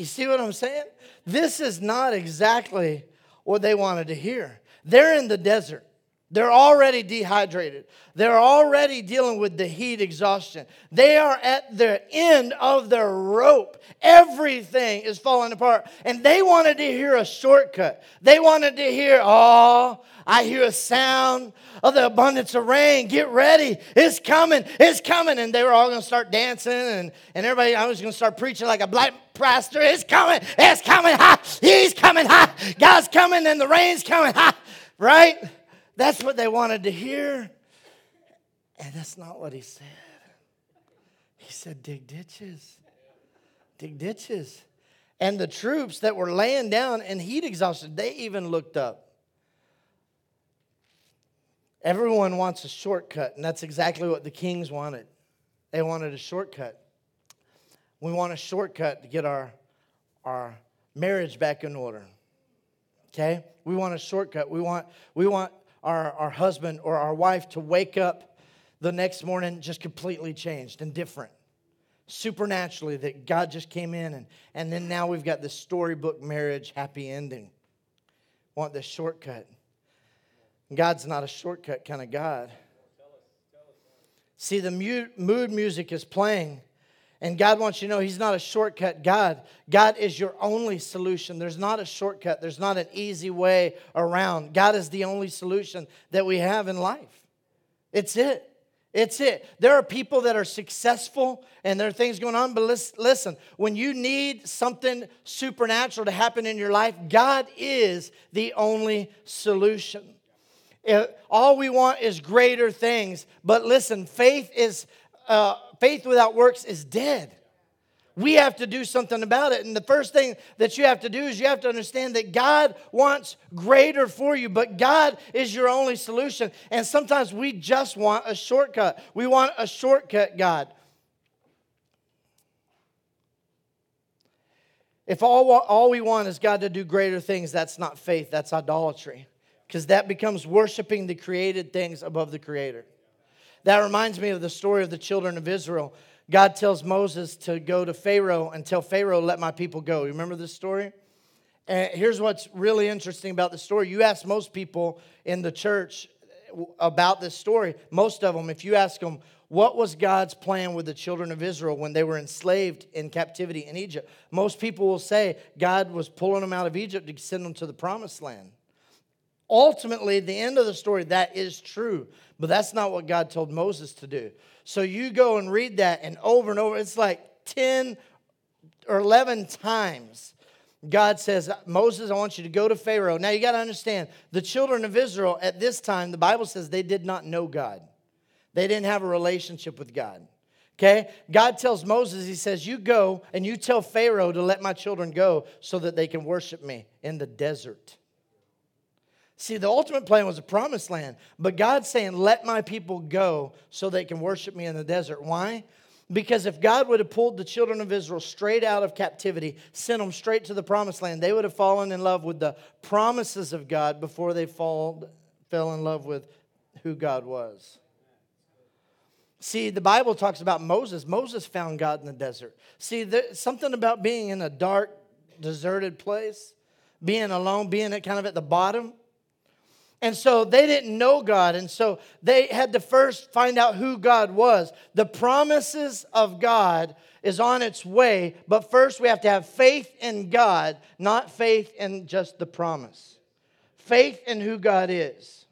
You see what I'm saying? This is not exactly what they wanted to hear. They're in the desert. They're already dehydrated. They're already dealing with the heat exhaustion. They are at the end of their rope. Everything is falling apart. And they wanted to hear a shortcut. They wanted to hear, oh, I hear a sound of the abundance of rain. Get ready. It's coming. It's coming. And they were all going to start dancing. And, and everybody, I was going to start preaching like a black pastor. It's coming. It's coming. Ha. He's coming. Ha. God's coming. And the rain's coming. Ha. Right? That's what they wanted to hear. And that's not what he said. He said, dig ditches. Dig ditches. And the troops that were laying down and heat exhausted, they even looked up. Everyone wants a shortcut, and that's exactly what the kings wanted. They wanted a shortcut. We want a shortcut to get our, our marriage back in order. Okay? We want a shortcut. We want, we want our, our husband or our wife to wake up the next morning just completely changed and different. Supernaturally, that God just came in, and, and then now we've got this storybook marriage happy ending. Want this shortcut. God's not a shortcut kind of God. See, the mood music is playing and God wants you to know He's not a shortcut God. God is your only solution. There's not a shortcut, there's not an easy way around. God is the only solution that we have in life. It's it. It's it. There are people that are successful and there are things going on, but listen, when you need something supernatural to happen in your life, God is the only solution. All we want is greater things, but listen, faith is. Uh, faith without works is dead. We have to do something about it. And the first thing that you have to do is you have to understand that God wants greater for you, but God is your only solution. And sometimes we just want a shortcut. We want a shortcut, God. If all, all we want is God to do greater things, that's not faith, that's idolatry. Because that becomes worshiping the created things above the Creator. That reminds me of the story of the children of Israel. God tells Moses to go to Pharaoh and tell Pharaoh, let my people go. You remember this story? And here's what's really interesting about the story. You ask most people in the church about this story, most of them, if you ask them, what was God's plan with the children of Israel when they were enslaved in captivity in Egypt? Most people will say God was pulling them out of Egypt to send them to the promised land. Ultimately, the end of the story, that is true. But that's not what God told Moses to do. So you go and read that, and over and over, it's like 10 or 11 times. God says, Moses, I want you to go to Pharaoh. Now you got to understand, the children of Israel at this time, the Bible says they did not know God. They didn't have a relationship with God. Okay? God tells Moses, He says, You go and you tell Pharaoh to let my children go so that they can worship me in the desert. See, the ultimate plan was a promised land, but God's saying, Let my people go so they can worship me in the desert. Why? Because if God would have pulled the children of Israel straight out of captivity, sent them straight to the promised land, they would have fallen in love with the promises of God before they fall, fell in love with who God was. See, the Bible talks about Moses. Moses found God in the desert. See, there's something about being in a dark, deserted place, being alone, being at kind of at the bottom. And so they didn't know God. And so they had to first find out who God was. The promises of God is on its way, but first we have to have faith in God, not faith in just the promise. Faith in who God is.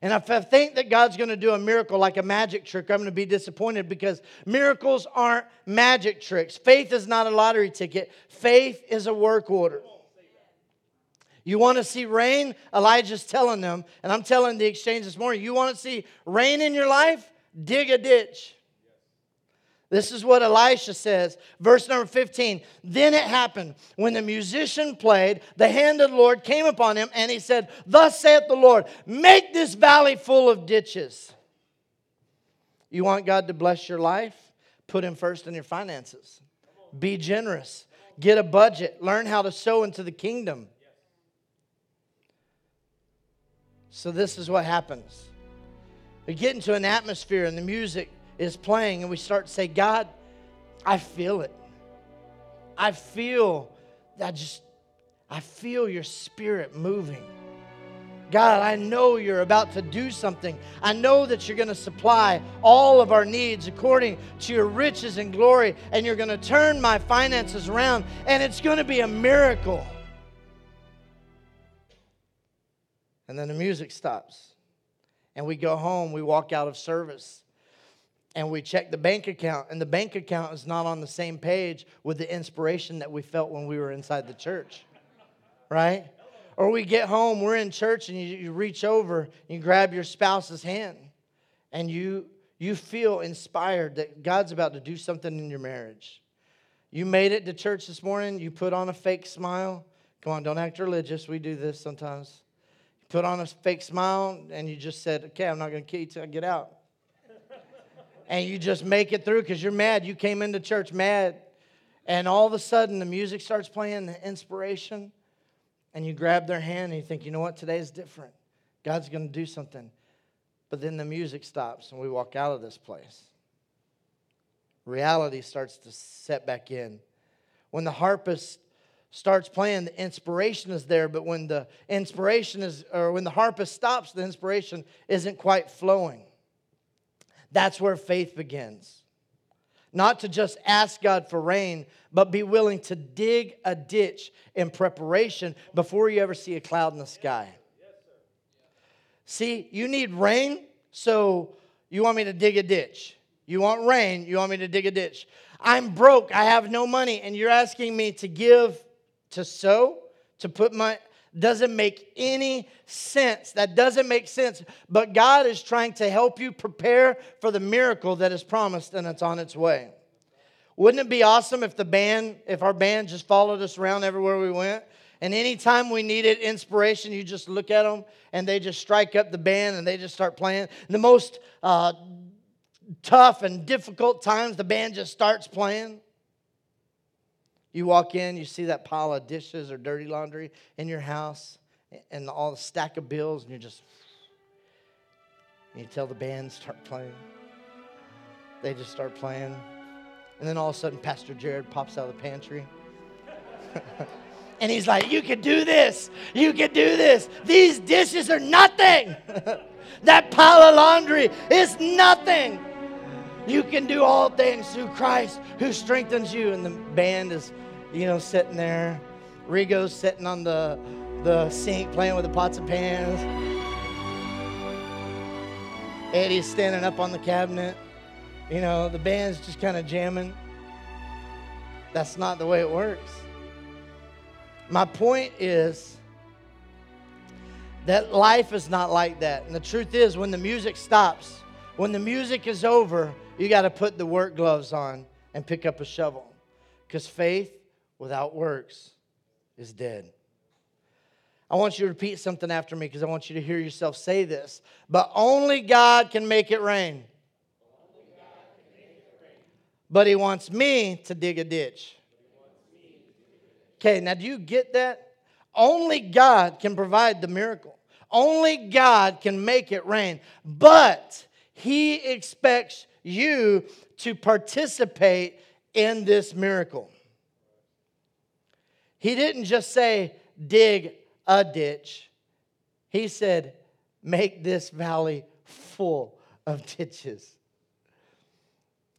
And if I think that God's going to do a miracle like a magic trick, I'm going to be disappointed because miracles aren't magic tricks. Faith is not a lottery ticket, faith is a work order. You want to see rain? Elijah's telling them, and I'm telling the exchange this morning, you want to see rain in your life? Dig a ditch. This is what Elisha says. Verse number 15. Then it happened when the musician played, the hand of the Lord came upon him, and he said, Thus saith the Lord, make this valley full of ditches. You want God to bless your life? Put him first in your finances. Be generous. Get a budget. Learn how to sow into the kingdom. So, this is what happens. We get into an atmosphere and the music is playing, and we start to say, God, I feel it. I feel, I just, I feel your spirit moving. God, I know you're about to do something. I know that you're going to supply all of our needs according to your riches and glory, and you're going to turn my finances around, and it's going to be a miracle. And then the music stops. And we go home, we walk out of service, and we check the bank account, and the bank account is not on the same page with the inspiration that we felt when we were inside the church, right? Or we get home, we're in church, and you, you reach over, you grab your spouse's hand, and you you feel inspired that God's about to do something in your marriage. You made it to church this morning, you put on a fake smile. Come on, don't act religious. We do this sometimes put on a fake smile, and you just said, Okay, I'm not going to kill you till I get out. and you just make it through because you're mad. You came into church mad. And all of a sudden, the music starts playing, the inspiration, and you grab their hand and you think, you know what, today is different. God's going to do something. But then the music stops and we walk out of this place. Reality starts to set back in. When the harpist starts playing, the inspiration is there, but when the inspiration is, or when the harpist stops, the inspiration isn't quite flowing. That's where faith begins. Not to just ask God for rain, but be willing to dig a ditch in preparation before you ever see a cloud in the sky. See, you need rain, so you want me to dig a ditch. You want rain, you want me to dig a ditch. I'm broke, I have no money, and you're asking me to give to sow, to put my doesn't make any sense. That doesn't make sense. But God is trying to help you prepare for the miracle that is promised and it's on its way. Wouldn't it be awesome if the band, if our band just followed us around everywhere we went? And anytime we needed inspiration, you just look at them and they just strike up the band and they just start playing. The most uh, tough and difficult times, the band just starts playing. You walk in, you see that pile of dishes or dirty laundry in your house and all the stack of bills, and you're just, you tell the band start playing. They just start playing. And then all of a sudden, Pastor Jarrod pops out of the pantry. and he's like, You can do this. You can do this. These dishes are nothing. that pile of laundry is nothing. You can do all things through Christ who strengthens you. And the band is you know, sitting there Rigo's sitting on the, the sink playing with the pots and pans. Eddie's standing up on the cabinet. You know, the band's just kind of jamming. That's not the way it works. My point is that life is not like that. And the truth is, when the music stops, when the music is over, you got to put the work gloves on and pick up a shovel. Because faith without works is dead. I want you to repeat something after me because I want you to hear yourself say this. But only God can make it rain. But He wants me to dig a ditch. Okay, now do you get that? Only God can provide the miracle. Only God can make it rain. But He expects you to participate in this miracle. He didn't just say, dig a ditch, He said, make this valley full of ditches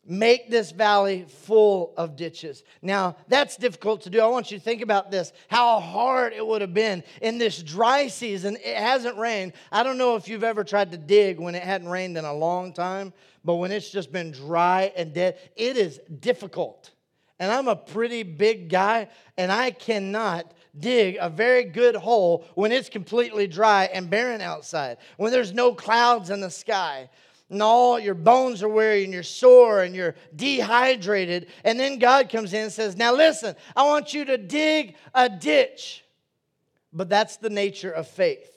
make this valley full of ditches. Now, that's difficult to do. I want you to think about this how hard it would have been in this dry season. It hasn't rained. I don't know if you've ever tried to dig when it hadn't rained in a long time, but when it's just been dry and dead, it is difficult. And I'm a pretty big guy, and I cannot dig a very good hole when it's completely dry and barren outside, when there's no clouds in the sky and all your bones are weary and you're sore and you're dehydrated. And then God comes in and says, Now listen, I want you to dig a ditch. But that's the nature of faith.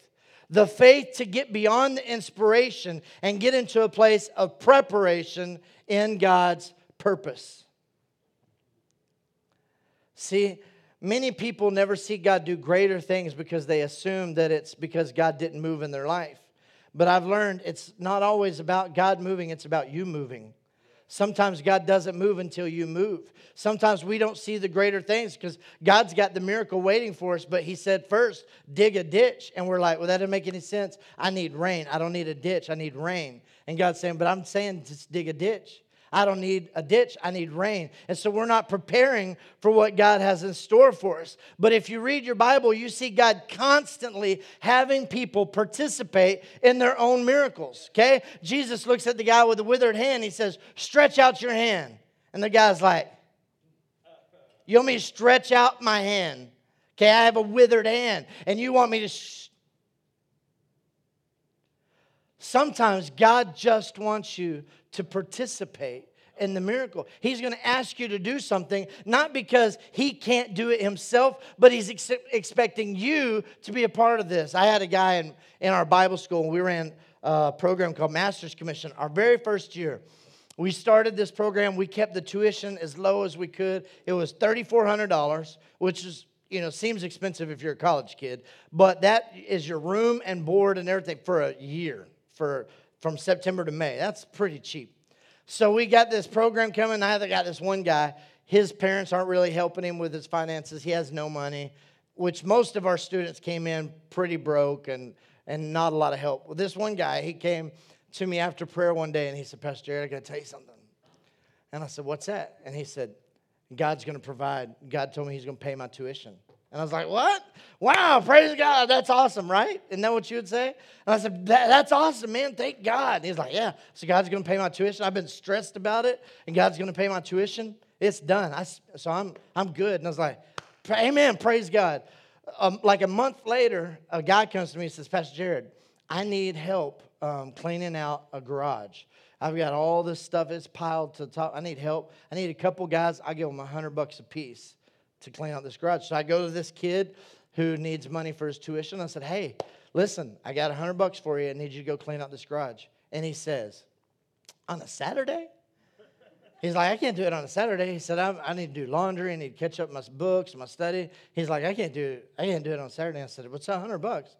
The faith to get beyond the inspiration and get into a place of preparation in God's purpose. See, many people never see God do greater things because they assume that it's because God didn't move in their life. But I've learned it's not always about God moving, it's about you moving. Sometimes God doesn't move until you move. Sometimes we don't see the greater things because God's got the miracle waiting for us, but He said, first, dig a ditch. And we're like, well, that doesn't make any sense. I need rain. I don't need a ditch. I need rain. And God's saying, but I'm saying just dig a ditch. I don't need a ditch, I need rain. And so we're not preparing for what God has in store for us. But if you read your Bible, you see God constantly having people participate in their own miracles, okay? Jesus looks at the guy with the withered hand, he says, Stretch out your hand. And the guy's like, You want me to stretch out my hand? Okay, I have a withered hand, and you want me to. Sh-? Sometimes God just wants you to participate in the miracle. He's going to ask you to do something, not because he can't do it himself, but he's ex- expecting you to be a part of this. I had a guy in, in our Bible school, we ran a program called Master's Commission our very first year. We started this program, we kept the tuition as low as we could. It was $3,400, which is you know, seems expensive if you're a college kid, but that is your room and board and everything for a year, for from September to May. That's pretty cheap. So we got this program coming. I got this one guy. His parents aren't really helping him with his finances. He has no money, which most of our students came in pretty broke and, and not a lot of help. Well, this one guy, he came to me after prayer one day and he said, Pastor Jarrod, I got to tell you something. And I said, What's that? And he said, God's going to provide. God told me he's going to pay my tuition. And I was like, what? Wow, praise God. That's awesome, right? Isn't that what you would say? And I said, that, that's awesome, man. Thank God. And he's like, yeah. So God's going to pay my tuition. I've been stressed about it, and God's going to pay my tuition. It's done. I, so I'm, I'm good. And I was like, amen, praise God. Um, like a month later, a guy comes to me and says, Pastor Jarrod, I need help um, cleaning out a garage. I've got all this stuff, it's piled to the top. I need help. I need a couple guys. I give them a hundred bucks a piece to clean out this garage. So I go to this kid who needs money for his tuition. I said, Hey, listen, I got a hundred bucks for you. I need you to go clean out this garage. And he says, On a Saturday? He's like, I can't do it on a Saturday. He said, I, I need to do laundry. I need to catch up my books, my study. He's like, I can't do it. I can't do it on Saturday. I said, What's a hundred bucks?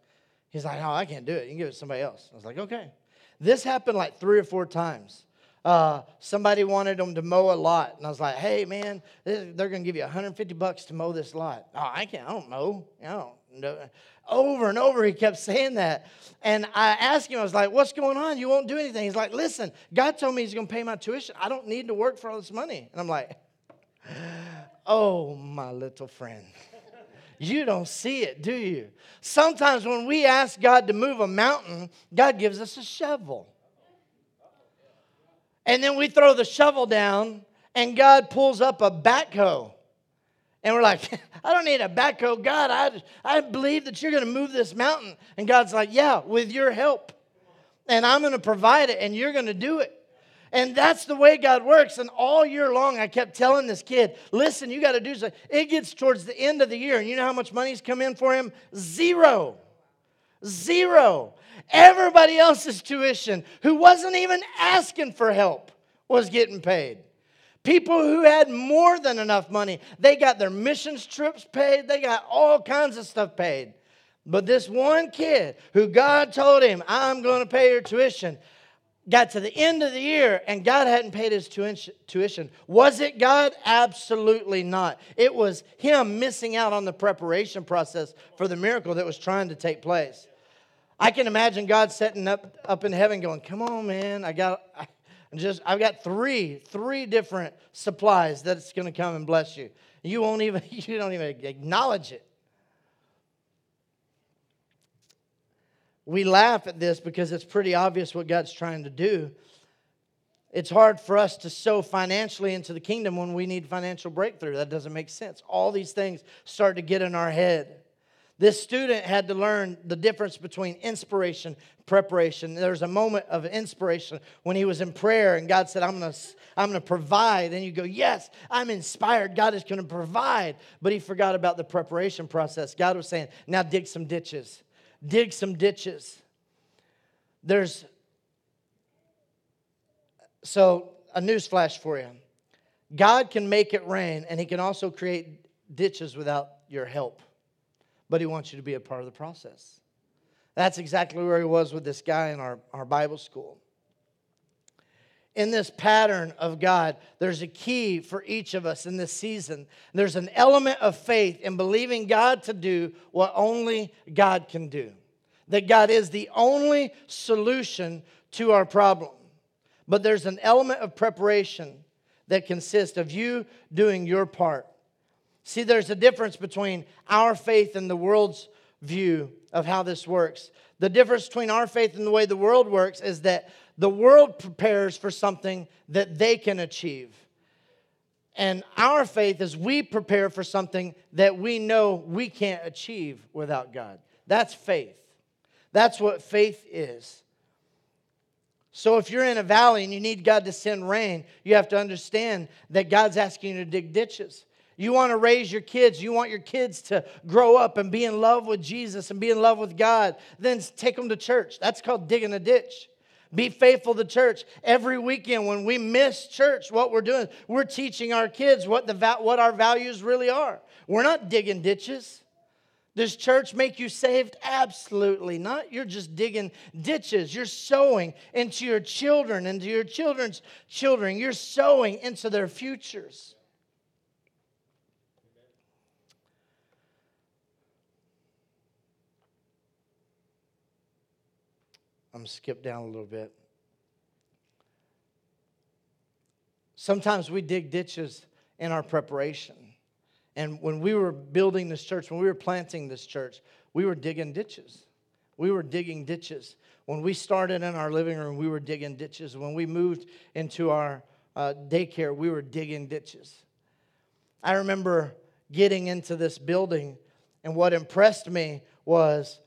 He's like, Oh, I can't do it. You can give it to somebody else. I was like, Okay. This happened like three or four times uh, somebody wanted them to mow a lot. And I was like, hey, man, they're going to give you 150 bucks to mow this lot. Oh, I can't. I don't mow. I don't know. Over and over, he kept saying that. And I asked him, I was like, what's going on? You won't do anything. He's like, listen, God told me he's going to pay my tuition. I don't need to work for all this money. And I'm like, oh, my little friend. You don't see it, do you? Sometimes when we ask God to move a mountain, God gives us a shovel. And then we throw the shovel down, and God pulls up a backhoe. And we're like, I don't need a backhoe. God, I, I believe that you're going to move this mountain. And God's like, Yeah, with your help. And I'm going to provide it, and you're going to do it. And that's the way God works. And all year long, I kept telling this kid, listen, you got to do something. It gets towards the end of the year, and you know how much money's come in for him? Zero. Zero. Everybody else's tuition, who wasn't even asking for help, was getting paid. People who had more than enough money, they got their missions trips paid, they got all kinds of stuff paid. But this one kid who God told him, I'm going to pay your tuition, got to the end of the year and God hadn't paid his tuition. Was it God? Absolutely not. It was him missing out on the preparation process for the miracle that was trying to take place. I can imagine God sitting up, up in heaven going, Come on, man, I got. I, am just I've got three, three different supplies that's gonna come and bless you. You won't even, you don't even acknowledge it. we laugh at this because it's pretty obvious what God's trying to do. It's hard for us to sow financially into the kingdom when we need financial breakthrough. That doesn't make sense. All these things start to get in our head. This student had to learn the difference between inspiration preparation. There's a moment of inspiration when he was in prayer and God said, I'm going to I'm going to provide. And you go, Yes, I'm inspired. God is going to provide. But he forgot about the preparation process. God was saying, Now dig some ditches dig some ditches. There's so a news flash for you. God can make it rain and he can also create ditches without your help. But he wants you to be a part of the process. That's exactly where he was with this guy in our, our Bible school. In this pattern of God, there's a key for each of us in this season. There's an element of faith in believing God to do what only God can do that God is the only solution to our problem. But there's an element of preparation that consists of you doing your part. See, there's a difference between our faith and the world's view of how this works. The difference between our faith and the way the world works is that the world prepares for something that they can achieve. And our faith is we prepare for something that we know we can't achieve without God. That's faith. That's what faith is. So if you're in a valley and you need God to send rain, you have to understand that God's asking you to dig ditches. You want to raise your kids, you want your kids to grow up and be in love with Jesus and be in love with God, then take them to church. That's called digging a ditch. Be faithful to church. Every weekend when we miss church, what we're doing, we're teaching our kids what, the, what our values really are. We're not digging ditches. Does church make you saved? Absolutely not. You're just digging ditches. You're sowing into your children, into your children's children. You're sowing into their futures. I'm going to skip down a little bit. Sometimes we dig ditches in our preparation. And when we were building this church, when we were planting this church, we were digging ditches. We were digging ditches. When we started in our living room, we were digging ditches. When we moved into our uh, daycare, we were digging ditches. I remember getting into this building, and what impressed me was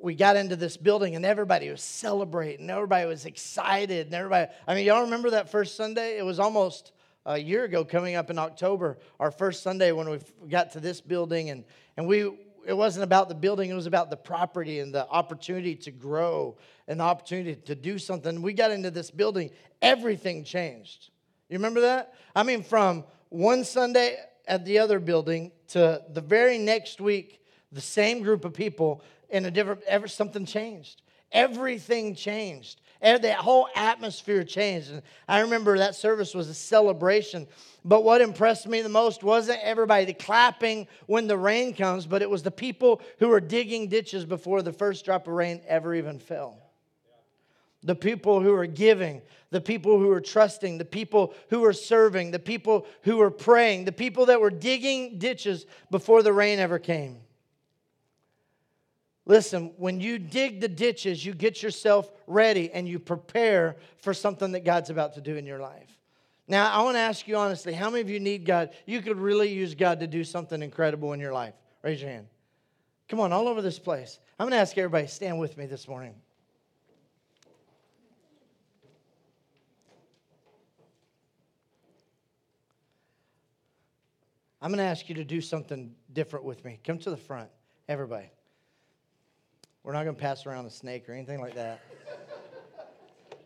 we got into this building and everybody was celebrating, everybody was excited, and everybody, I mean, y'all remember that first Sunday? It was almost a year ago, coming up in October, our first Sunday when we got to this building, and, and we it wasn't about the building, it was about the property and the opportunity to grow and the opportunity to do something. We got into this building, everything changed. You remember that? I mean, from one Sunday at the other building to the very next week, the same group of people in a different, ever something changed. Everything changed. And that whole atmosphere changed. And I remember that service was a celebration. But what impressed me the most wasn't everybody clapping when the rain comes, but it was the people who were digging ditches before the first drop of rain ever even fell. The people who were giving, the people who were trusting, the people who were serving, the people who were praying, the people that were digging ditches before the rain ever came. Listen, when you dig the ditches, you get yourself ready and you prepare for something that God's about to do in your life. Now, I want to ask you honestly how many of you need God? You could really use God to do something incredible in your life. Raise your hand. Come on, all over this place. I'm going to ask everybody, stand with me this morning. I'm going to ask you to do something different with me. Come to the front, everybody. We're not going to pass around a snake or anything like that.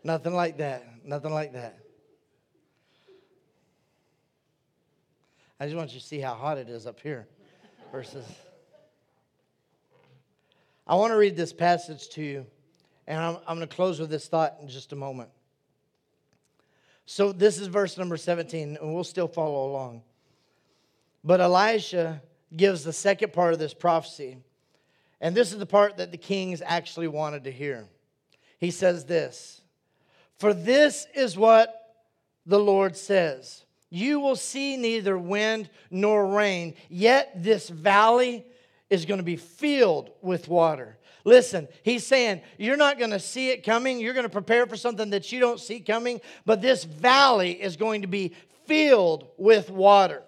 Nothing like that. Nothing like that. I just want you to see how hot it is up here versus. I want to read this passage to you, and I'm, I'm going to close with this thought in just a moment. So, this is verse number 17, and we'll still follow along. But Elisha gives the second part of this prophecy, and this is the part that the kings actually wanted to hear. He says this For this is what the Lord says you will see neither wind nor rain, yet this valley is going to be filled with water. Listen, he's saying you're not going to see it coming. You're going to prepare for something that you don't see coming, but this valley is going to be filled with water.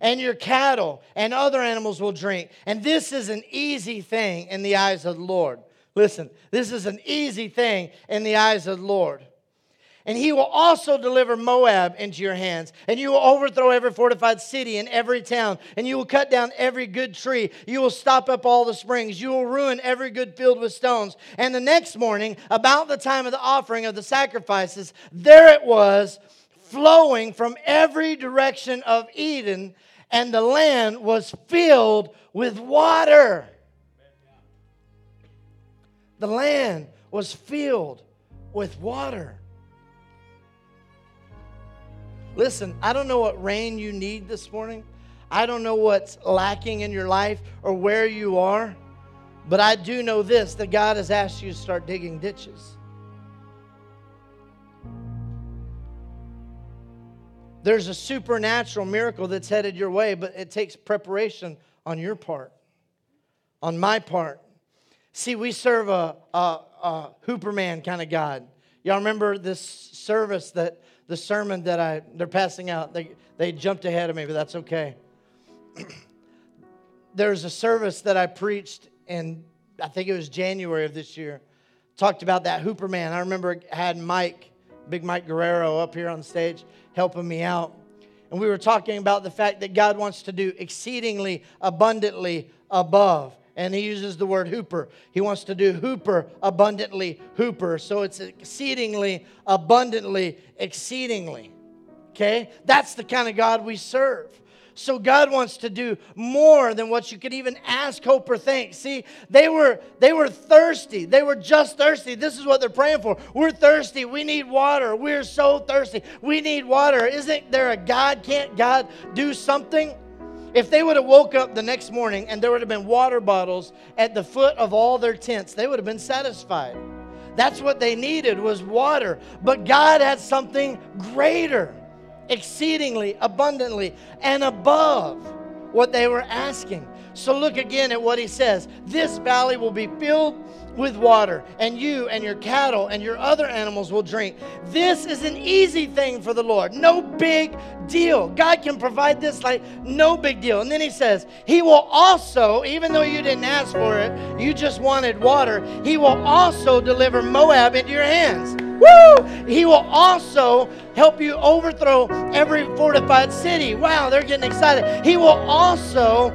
And your cattle and other animals will drink. And this is an easy thing in the eyes of the Lord. Listen, this is an easy thing in the eyes of the Lord. And he will also deliver Moab into your hands. And you will overthrow every fortified city and every town. And you will cut down every good tree. You will stop up all the springs. You will ruin every good field with stones. And the next morning, about the time of the offering of the sacrifices, there it was, flowing from every direction of Edom. And the land was filled with water. The land was filled with water. Listen, I don't know what rain you need this morning. I don't know what's lacking in your life or where you are, but I do know this that God has asked you to start digging ditches. There's a supernatural miracle that's headed your way, but it takes preparation on your part, on my part. See, we serve a, a, a Hooperman kind of God. Y'all remember this service that the sermon that I they're passing out. They they jumped ahead of me, but that's okay. There's a service that I preached in I think it was January of this year. Talked about that Hooper man. I remember had Mike, Big Mike Guerrero, up here on stage helping me out. And we were talking about the fact that God wants to do exceedingly abundantly above and he uses the word hooper. He wants to do hooper abundantly hooper. So it's exceedingly abundantly exceedingly. Okay? That's the kind of God we serve. So God wants to do more than what you could even ask, hope, or think. See, they were they were thirsty. They were just thirsty. This is what they're praying for. We're thirsty. We need water. We're so thirsty. We need water. Isn't there a God? Can't God do something? If they would have woke up the next morning and there would have been water bottles at the foot of all their tents, they would have been satisfied. That's what they needed was water. But God had something greater, exceedingly abundantly and above what they were asking. So look again at what he says. This valley will be filled with water, and you and your cattle and your other animals will drink. This is an easy thing for the Lord. No big deal. God can provide this like no big deal. And then he says, He will also, even though you didn't ask for it, you just wanted water, He will also deliver Moab into your hands. Woo! He will also help you overthrow every fortified city. Wow, they're getting excited. He will also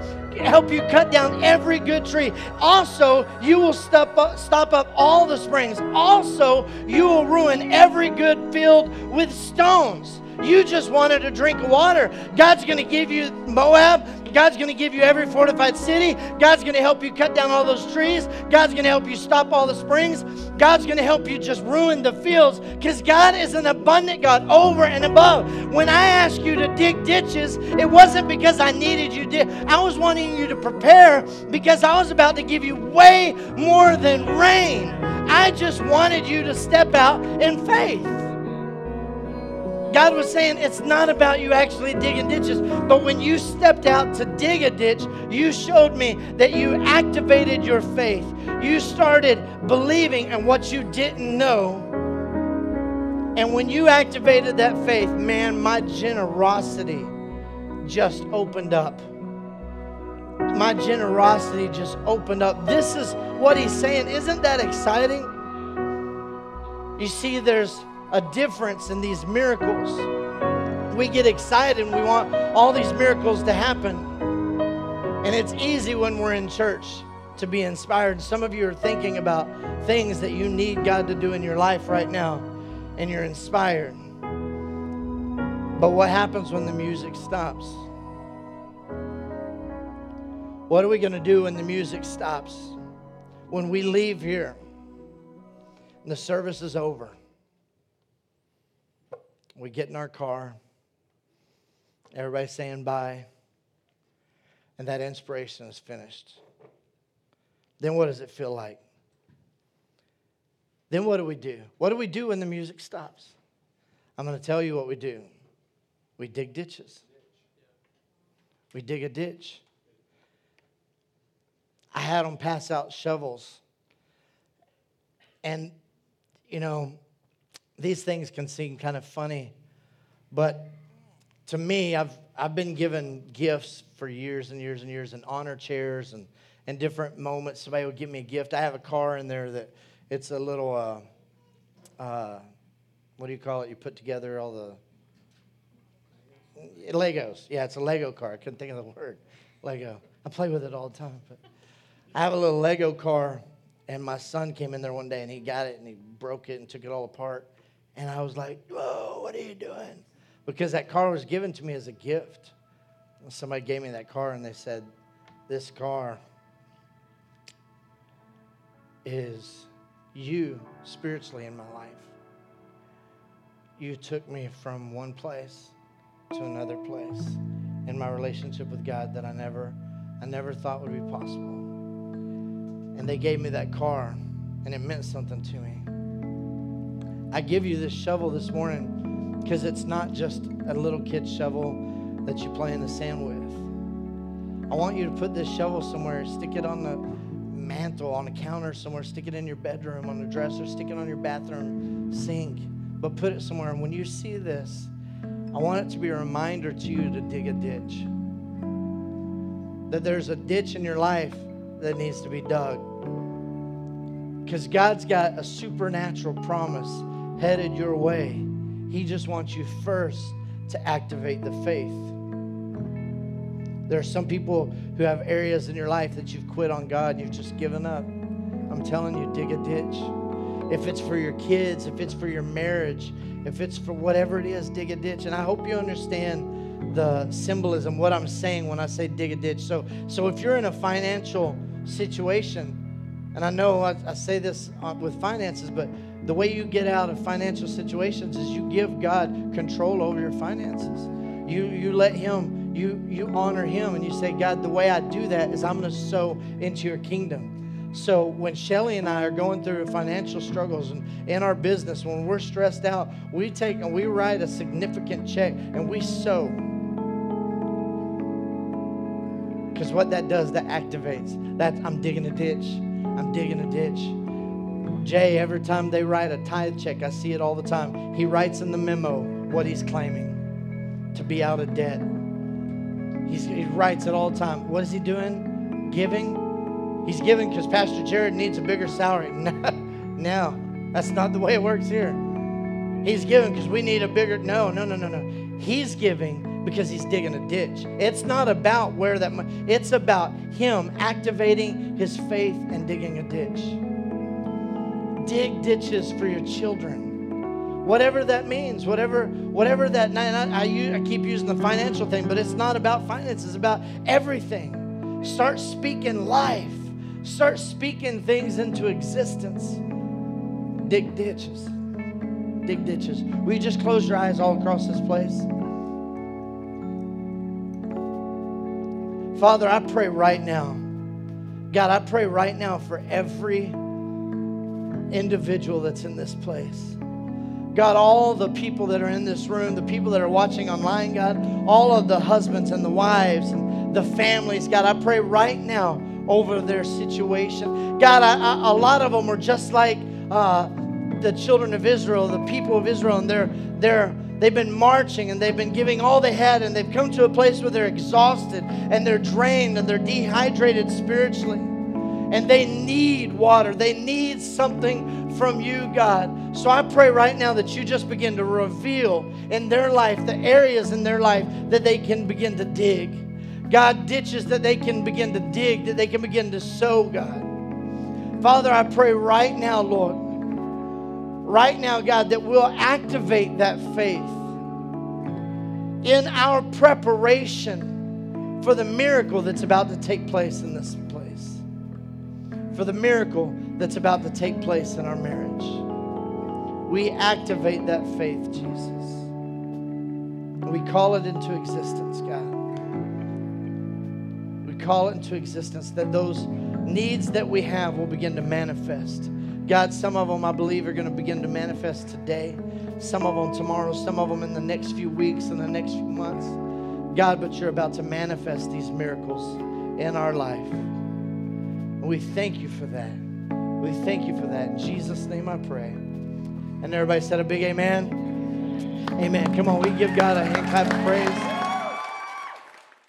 help you cut down every good tree. Also, you will stop up, stop up all the springs. Also, you will ruin every good field with stones. You just wanted a drink of water. God's going to give you Moab. God's going to give you every fortified city. God's going to help you cut down all those trees. God's going to help you stop all the springs. God's going to help you just ruin the fields because God is an abundant God over and above. When I asked you to dig ditches, it wasn't because I needed you to. I was wanting you to prepare because I was about to give you way more than rain. I just wanted you to step out in faith. God was saying it's not about you actually digging ditches, but when you stepped out to dig a ditch, you showed me that you activated your faith. You started believing in what you didn't know. And when you activated that faith, man, my generosity just opened up. My generosity just opened up. This is what he's saying. Isn't that exciting? You see, there's a difference in these miracles. We get excited and we want all these miracles to happen. And it's easy when we're in church to be inspired. Some of you are thinking about things that you need God to do in your life right now, and you're inspired. But what happens when the music stops? What are we going to do when the music stops? When we leave here and the service is over? We get in our car, everybody's saying bye, and that inspiration is finished. Then what does it feel like? Then what do we do? What do we do when the music stops? I'm going to tell you what we do. We dig ditches. We dig a ditch. I had them pass out shovels. And, you know, these things can seem kind of funny, but to me, I've, I've been given gifts for years and years and years and honor chairs and, and different moments. Somebody would give me a gift. I have a car in there that it's a little, uh, uh, what do you call it? You put together all the Legos. Yeah, it's a Lego car. I couldn't think of the word. Lego. I play with it all the time. But I have a little Lego car, and my son came in there one day and he got it and he broke it and took it all apart. And I was like, whoa, what are you doing? Because that car was given to me as a gift. Somebody gave me that car and they said, This car is you spiritually in my life. You took me from one place to another place in my relationship with God that I never I never thought would be possible. And they gave me that car and it meant something to me. I give you this shovel this morning because it's not just a little kid's shovel that you play in the sand with. I want you to put this shovel somewhere, stick it on the mantle, on a counter somewhere, stick it in your bedroom, on the dresser, stick it on your bathroom sink, but put it somewhere. And when you see this, I want it to be a reminder to you to dig a ditch. That there's a ditch in your life that needs to be dug. Because God's got a supernatural promise headed your way. He just wants you first to activate the faith. There are some people who have areas in your life that you've quit on God you've just given up. I'm telling you, dig a ditch. If it's for your kids, if it's for your marriage, if it's for whatever it is, dig a ditch. And I hope you understand the symbolism, what I'm saying when I say dig a ditch. So, so if you're in a financial situation, and I know I, I say this uh, with finances, but the way you get out of financial situations is you give God control over your finances. You, you let Him, you, you honor Him, and you say, God, the way I do that is I'm going to sow into your kingdom. So when Shelly and I are going through financial struggles and in our business, when we're stressed out, we take and we write a significant check and we sow. Because what that does, that activates. That I'm digging a ditch. I'm digging a ditch. Jay, every time they write a tithe check, I see it all the time. He writes in the memo what he's claiming to be out of debt. He's, he writes it all the time. What is he doing? Giving? He's giving because Pastor Jarrod needs a bigger salary. no, that's not the way it works here. He's giving because we need a bigger. No, no, no, no, no. He's giving because he's digging a ditch. It's not about where that it's about him activating his faith and digging a ditch dig ditches for your children. Whatever that means, whatever, whatever that. I, I, I keep using the financial thing, but it's not about finances. It's about everything. Start speaking life. Start speaking things into existence. Dig ditches. Dig ditches. Will you just close your eyes all across this place? Father, I pray right now. God, I pray right now for every individual that's in this place. God, all the people that are in this room, the people that are watching online, God, all of the husbands and the wives and the families, God, I pray right now over their situation. God, I, I, a lot of them are just like uh, the children of Israel, the people of Israel, and they're they're they've been marching and they've been giving all they had, and they've come to a place where they're exhausted and they're drained and they're dehydrated spiritually. And they need water. They need something from you, God. So I pray right now that you just begin to reveal in their life the areas in their life that they can begin to dig. God, ditches that they can begin to dig, that they can begin to sow, God. Father, I pray right now, Lord, right now, God, that we'll activate that faith in our preparation for the miracle that's about to take place in this for the miracle that's about to take place in our marriage. We activate that faith, Jesus. We call it into existence, God. We call it into existence that those needs that we have will begin to manifest God, some of them I believe are going to begin to manifest today, some of them tomorrow, some of them in the next few weeks and the next few months. God, but you're about to manifest these miracles in our life. And we thank you for that. We thank you for that. In Jesus' name I pray. And everybody said a big amen. Amen. Come on, we give God a hand clap of praise.